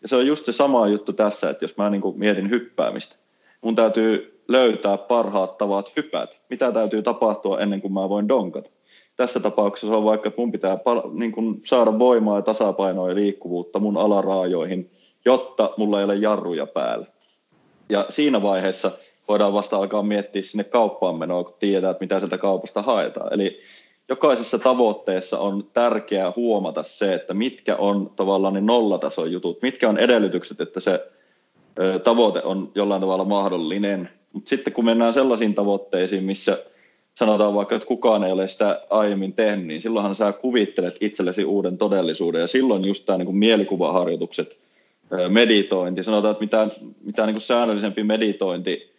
Ja se on just se sama juttu tässä, että jos mä niin kuin mietin hyppäämistä, mun täytyy löytää parhaat tavat hypätä. Mitä täytyy tapahtua ennen kuin mä voin donkata. Tässä tapauksessa on vaikka, että mun pitää niin kuin saada voimaa ja tasapainoa ja liikkuvuutta mun alaraajoihin, jotta mulla ei ole jarruja päällä. Ja siinä vaiheessa voidaan vasta alkaa miettiä sinne kauppaan menoa, kun tiedetään, että mitä sieltä kaupasta haetaan. Eli jokaisessa tavoitteessa on tärkeää huomata se, että mitkä on tavallaan ne nollatason jutut, mitkä on edellytykset, että se tavoite on jollain tavalla mahdollinen. Mutta sitten kun mennään sellaisiin tavoitteisiin, missä sanotaan vaikka, että kukaan ei ole sitä aiemmin tehnyt, niin silloinhan sä kuvittelet itsellesi uuden todellisuuden. Ja silloin just tämä niin mielikuvaharjoitukset, meditointi, sanotaan, että mitä, mitä niin säännöllisempi meditointi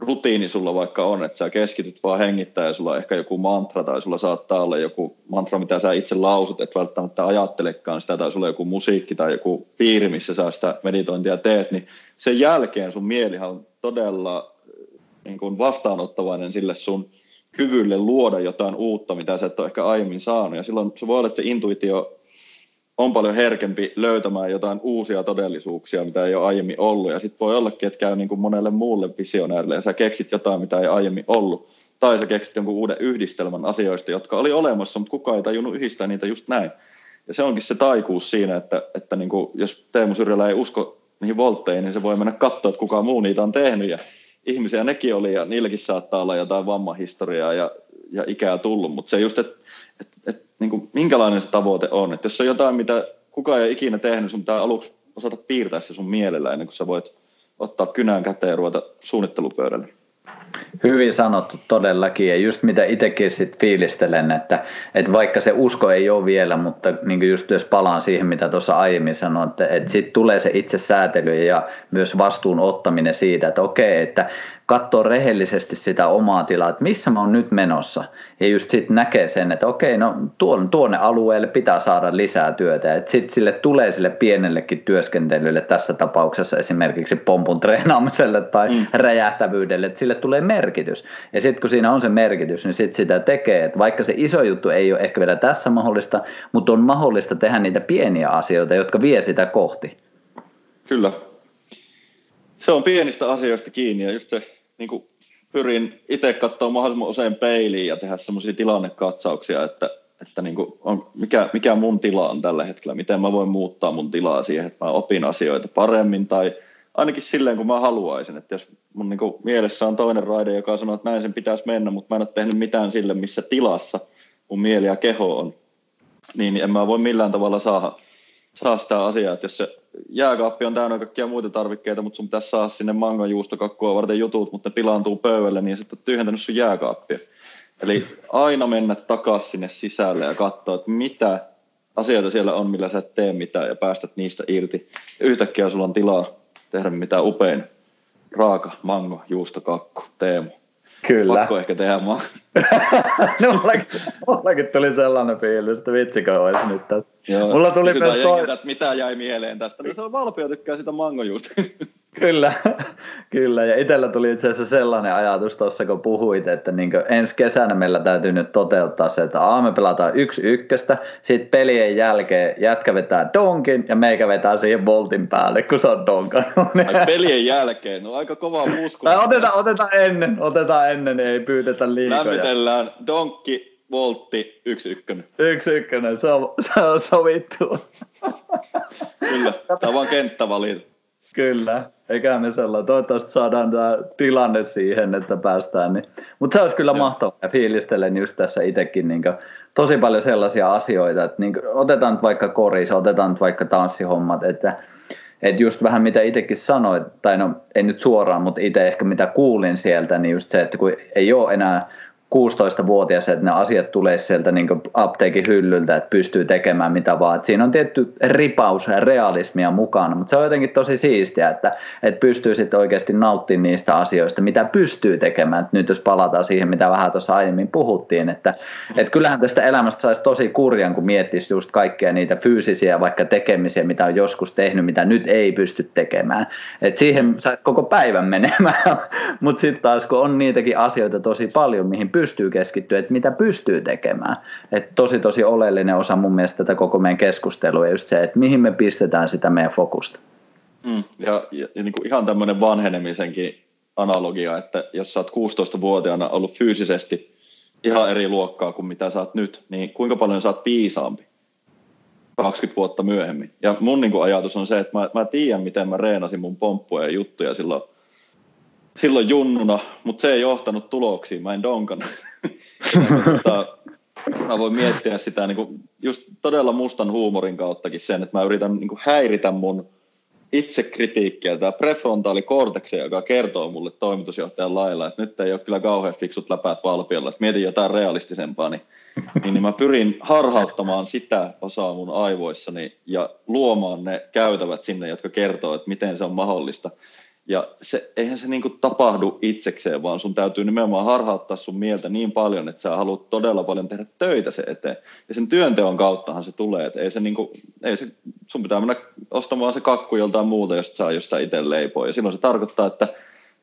rutiini sulla vaikka on, että sä keskityt vaan hengittää ja sulla on ehkä joku mantra tai sulla saattaa olla joku mantra, mitä sä itse lausut, et välttämättä ajattelekaan sitä tai sulla on joku musiikki tai joku piiri, missä sä sitä meditointia teet, niin sen jälkeen sun mielihan on todella niin kuin vastaanottavainen sille sun kyvylle luoda jotain uutta, mitä sä et ole ehkä aiemmin saanut. Ja silloin se voi olla, että se intuitio on paljon herkempi löytämään jotain uusia todellisuuksia, mitä ei ole aiemmin ollut. Ja sitten voi ollakin, että käy niin kuin monelle muulle visionäärille ja sä keksit jotain, mitä ei aiemmin ollut. Tai sä keksit jonkun uuden yhdistelmän asioista, jotka oli olemassa, mutta kukaan ei tajunnut yhdistää niitä just näin. Ja se onkin se taikuus siinä, että, että niin kuin, jos Teemu Syrjälä ei usko niihin voltteihin, niin se voi mennä katsoa, että kuka muu niitä on tehnyt. Ja ihmisiä nekin oli, ja niilläkin saattaa olla jotain vammahistoriaa ja, ja ikää tullut. Mutta se just, että et, et, niin minkälainen se tavoite on. Että jos on jotain, mitä kukaan ei ikinä tehnyt, sun pitää aluksi osata piirtää se sun mielellä ennen kuin sä voit ottaa kynään käteen ja ruveta suunnittelupöydälle.
Hyvin sanottu todellakin ja just mitä itsekin sit fiilistelen, että, että vaikka se usko ei ole vielä, mutta niin just jos palaan siihen mitä tuossa aiemmin sanoin, että, että sitten tulee se itse säätely ja myös vastuun ottaminen siitä, että okei, että katsoa rehellisesti sitä omaa tilaa, että missä mä oon nyt menossa. Ja just sitten näkee sen, että okei, no tuonne, tuonne alueelle pitää saada lisää työtä. Että sitten sille tulee sille pienellekin työskentelylle, tässä tapauksessa esimerkiksi pompun treenaamiselle tai mm. räjähtävyydelle, että sille tulee merkitys. Ja sitten kun siinä on se merkitys, niin sitten sitä tekee. Että vaikka se iso juttu ei ole ehkä vielä tässä mahdollista, mutta on mahdollista tehdä niitä pieniä asioita, jotka vie sitä kohti.
Kyllä. Se on pienistä asioista kiinni ja just se niin kuin pyrin itse katsoa mahdollisimman usein peiliin ja tehdä semmoisia tilannekatsauksia, että, että niin kuin on, mikä, mikä mun tila on tällä hetkellä, miten mä voin muuttaa mun tilaa siihen, että mä opin asioita paremmin tai ainakin silleen, kun mä haluaisin. Että jos mun niin kuin mielessä on toinen raide, joka sanoo, että näin sen pitäisi mennä, mutta mä en ole tehnyt mitään sille, missä tilassa mun mieli ja keho on, niin en mä voi millään tavalla saada, saa sitä asiaa. Että jos se jääkaappi on täynnä kaikkia muita tarvikkeita, mutta sun pitäisi saada sinne mangojuustokakkua varten jutut, mutta ne pilaantuu pöydälle, niin sitten tyhjentänyt sun jääkaappia. Eli aina mennä takaisin sinne sisälle ja katsoa, että mitä asioita siellä on, millä sä et tee mitään ja päästät niistä irti. Yhtäkkiä sulla on tilaa tehdä mitä upein raaka mango, juustokakku, Teemu.
Kyllä.
Pakko ehkä tehdä maa.
no, mullakin, mullakin tuli sellainen fiilis, että vitsikö olisi nyt tässä.
Joo, Mulla tuli myös toi... että mitä jäi mieleen tästä. No se on Valpio tykkää sitä mangojuusta.
kyllä, kyllä. Ja itsellä tuli itse asiassa sellainen ajatus tuossa, kun puhuit, että niin ensi kesänä meillä täytyy nyt toteuttaa se, että A, me pelataan yksi ykköstä, sitten pelien jälkeen jätkä vetää donkin ja meikä vetää siihen voltin päälle, kun se on donkan.
Ai pelien jälkeen, no aika kova musku.
otetaan, otetaan ennen, otetaan ennen, niin ei pyydetä liikoja.
Lämmitellään donkki, voltti, yksi ykkönen.
Yksi ykkönen, se on, se on sovittu.
Kyllä, tämä on vaan kenttävalinta.
Kyllä, eikä me sellainen. Toivottavasti saadaan tämä tilanne siihen, että päästään. Niin. Mutta se olisi kyllä mahtavaa. Fiilistelen just tässä itsekin niin tosi paljon sellaisia asioita, että niin otetaan nyt vaikka koris, otetaan nyt vaikka tanssihommat, että että just vähän mitä itsekin sanoit, tai no ei nyt suoraan, mutta itse ehkä mitä kuulin sieltä, niin just se, että kun ei ole enää 16-vuotias, että ne asiat tulee sieltä niin apteekin hyllyltä, että pystyy tekemään mitä vaan. Et siinä on tietty ripaus ja realismia mukana, mutta se on jotenkin tosi siistiä, että, että pystyy sitten oikeasti nauttimaan niistä asioista, mitä pystyy tekemään. Et nyt jos palataan siihen, mitä vähän tuossa aiemmin puhuttiin, että, että kyllähän tästä elämästä saisi tosi kurjan, kun miettisi just kaikkia niitä fyysisiä vaikka tekemisiä, mitä on joskus tehnyt, mitä nyt ei pysty tekemään. Et siihen saisi koko päivän menemään, mutta sitten taas kun on niitäkin asioita tosi paljon, mihin pystyy keskittyä, että mitä pystyy tekemään. Et tosi tosi oleellinen osa mun mielestä tätä koko meidän keskustelua just se, että mihin me pistetään sitä meidän fokusta.
Mm, ja, ja, ja niin kuin ihan tämmöinen vanhenemisenkin analogia, että jos sä oot 16-vuotiaana ollut fyysisesti ihan eri luokkaa kuin mitä sä oot nyt, niin kuinka paljon sä oot piisaampi 20 vuotta myöhemmin. Ja mun niin kuin ajatus on se, että mä, mä tiedän, miten mä reenasin mun pomppuja ja juttuja silloin silloin junnuna, mutta se ei johtanut tuloksiin, mä en donkana. mutta, mä voin miettiä sitä niin kuin just todella mustan huumorin kauttakin sen, että mä yritän niin kuin häiritä mun itsekritiikkiä, tämä prefrontaali korteksi, joka kertoo mulle toimitusjohtajan lailla, että nyt ei ole kyllä kauhean fiksut läpäät valpiolla, että mietin jotain realistisempaa, niin, niin, niin mä pyrin harhauttamaan sitä osaa mun aivoissani ja luomaan ne käytävät sinne, jotka kertoo, että miten se on mahdollista. Ja se, eihän se niin tapahdu itsekseen, vaan sun täytyy nimenomaan harhauttaa sun mieltä niin paljon, että sä haluat todella paljon tehdä töitä se eteen. Ja sen työnteon kauttahan se tulee, että ei se, niin kuin, ei se sun pitää mennä ostamaan se kakku joltain muuta, jos saa jostain itse leipoa. Ja silloin se tarkoittaa, että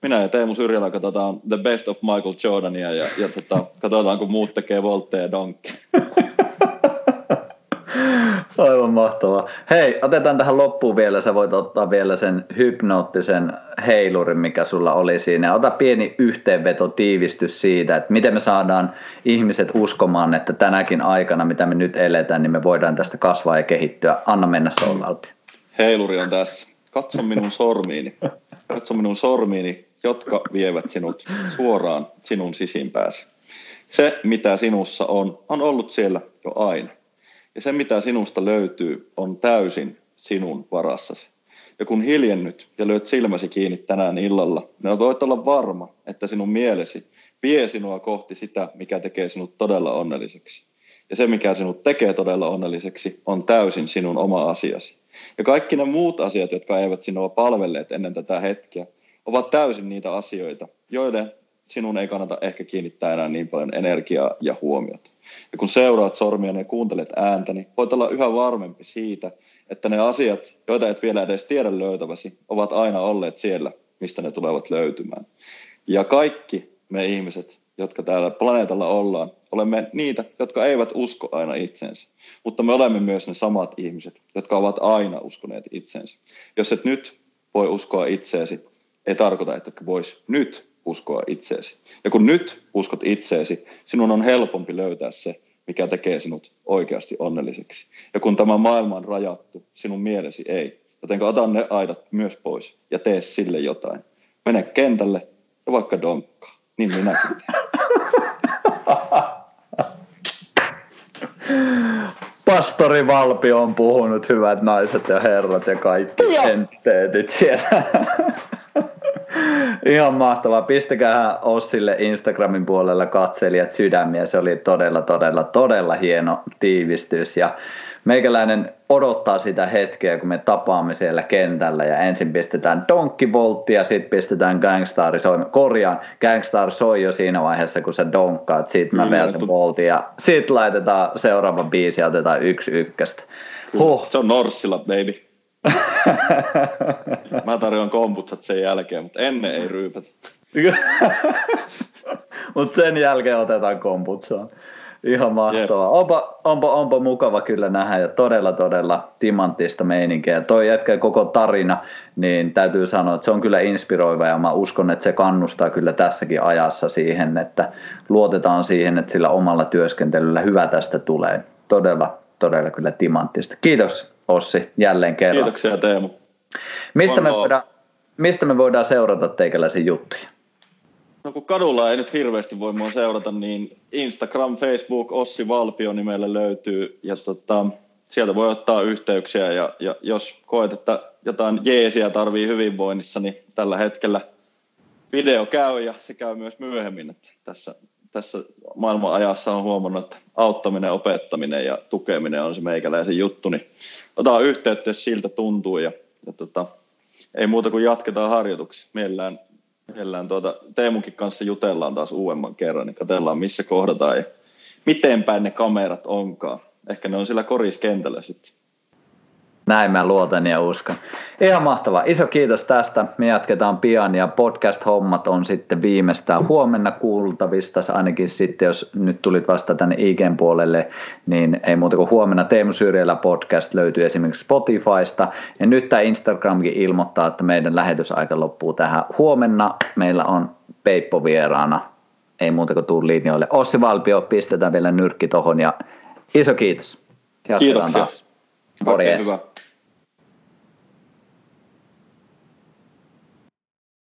minä ja Teemu Syrjälä katsotaan The Best of Michael Jordania ja, ja tota, katsotaan, kun muut tekee voltteja ja donkki.
Aivan mahtavaa. Hei, otetaan tähän loppuun vielä. Sä voit ottaa vielä sen hypnoottisen heilurin, mikä sulla oli siinä. Ota pieni yhteenveto, tiivistys siitä, että miten me saadaan ihmiset uskomaan, että tänäkin aikana, mitä me nyt eletään, niin me voidaan tästä kasvaa ja kehittyä. Anna mennä Solvalpi.
Heiluri on tässä. Katso minun sormiini. Katso minun sormiini, jotka vievät sinut suoraan sinun sisimpääsi. Se, mitä sinussa on, on ollut siellä jo aina. Ja se, mitä sinusta löytyy, on täysin sinun varassasi. Ja kun hiljennyt ja lyöt silmäsi kiinni tänään illalla, niin voit olla varma, että sinun mielesi vie sinua kohti sitä, mikä tekee sinut todella onnelliseksi. Ja se, mikä sinut tekee todella onnelliseksi, on täysin sinun oma asiasi. Ja kaikki ne muut asiat, jotka eivät sinua palvelleet ennen tätä hetkeä, ovat täysin niitä asioita, joiden sinun ei kannata ehkä kiinnittää enää niin paljon energiaa ja huomiota. Ja kun seuraat sormia ja kuuntelet ääntä, niin voit olla yhä varmempi siitä, että ne asiat, joita et vielä edes tiedä löytäväsi, ovat aina olleet siellä, mistä ne tulevat löytymään. Ja kaikki me ihmiset, jotka täällä planeetalla ollaan, olemme niitä, jotka eivät usko aina itsensä. Mutta me olemme myös ne samat ihmiset, jotka ovat aina uskoneet itsensä. Jos et nyt voi uskoa itseesi, ei tarkoita, että vois nyt uskoa itseesi. Ja kun nyt uskot itseesi, sinun on helpompi löytää se, mikä tekee sinut oikeasti onnelliseksi. Ja kun tämä maailma on rajattu, sinun mielesi ei. Joten ota ne aidat myös pois ja tee sille jotain. Mene kentälle ja vaikka donkkaa. Niin minäkin teen.
Pastori Valpi on puhunut, hyvät naiset ja herrat ja kaikki entiteetit siellä. Ihan mahtavaa. Pistäkää Ossille Instagramin puolella katselijat sydämiä. Se oli todella, todella, todella hieno tiivistys. Ja meikäläinen odottaa sitä hetkeä, kun me tapaamme siellä kentällä ja ensin pistetään Donkey Voltti ja sitten pistetään Gangstar soi. Korjaan, Gangstar soi jo siinä vaiheessa, kun sä donkkaat, sitten mä vedän sen Voltin ja sitten laitetaan seuraava biisi ja otetaan yksi ykköstä.
Huh. Se on Norssilla, baby. Mä tarjoan komputsat sen jälkeen, mutta ennen ei ryypätä.
mutta sen jälkeen otetaan komputsaan. Ihan mahtavaa. Onpa, onpa, onpa, mukava kyllä nähdä ja todella todella timanttista meininkiä. Toi jätkä koko tarina, niin täytyy sanoa, että se on kyllä inspiroiva ja mä uskon, että se kannustaa kyllä tässäkin ajassa siihen, että luotetaan siihen, että sillä omalla työskentelyllä hyvä tästä tulee. Todella, todella kyllä timanttista. Kiitos Ossi jälleen kerran.
Kiitoksia Teemu.
Mistä me, voidaan, mistä me voidaan seurata teikäläisiä juttuja?
No kun kadulla ei nyt hirveästi voi mua seurata, niin Instagram, Facebook, Ossi Valpio nimellä löytyy ja tota, sieltä voi ottaa yhteyksiä ja, ja jos koet, että jotain jeesiä tarvii hyvinvoinnissa, niin tällä hetkellä video käy ja se käy myös myöhemmin. Että tässä, tässä maailman ajassa on huomannut, että auttaminen, opettaminen ja tukeminen on se meikäläisen juttu, niin ota yhteyttä, jos siltä tuntuu ja, ja tota, ei muuta kuin jatketaan harjoituksia. Mielellään Mielellään tuota, Teemunkin kanssa jutellaan taas uudemman kerran, niin katsellaan missä kohdataan ja miten päin ne kamerat onkaan. Ehkä ne on sillä koriskentällä sitten.
Näin mä luotan ja uskon. Ihan mahtavaa. Iso kiitos tästä. Me jatketaan pian ja podcast-hommat on sitten viimeistään huomenna kuultavista. Ainakin sitten, jos nyt tulit vasta tänne IGN puolelle, niin ei muuta kuin huomenna Teemu Syrjällä podcast löytyy esimerkiksi Spotifysta. Ja nyt tämä Instagramkin ilmoittaa, että meidän lähetysaika loppuu tähän. Huomenna meillä on Peippo vieraana. Ei muuta kuin tuu linjoille. Ossi Valpio, pistetään vielä nyrkki tohon ja iso kiitos.
Jatketaan Kiitoksia. Taas. Morjens. hyvä.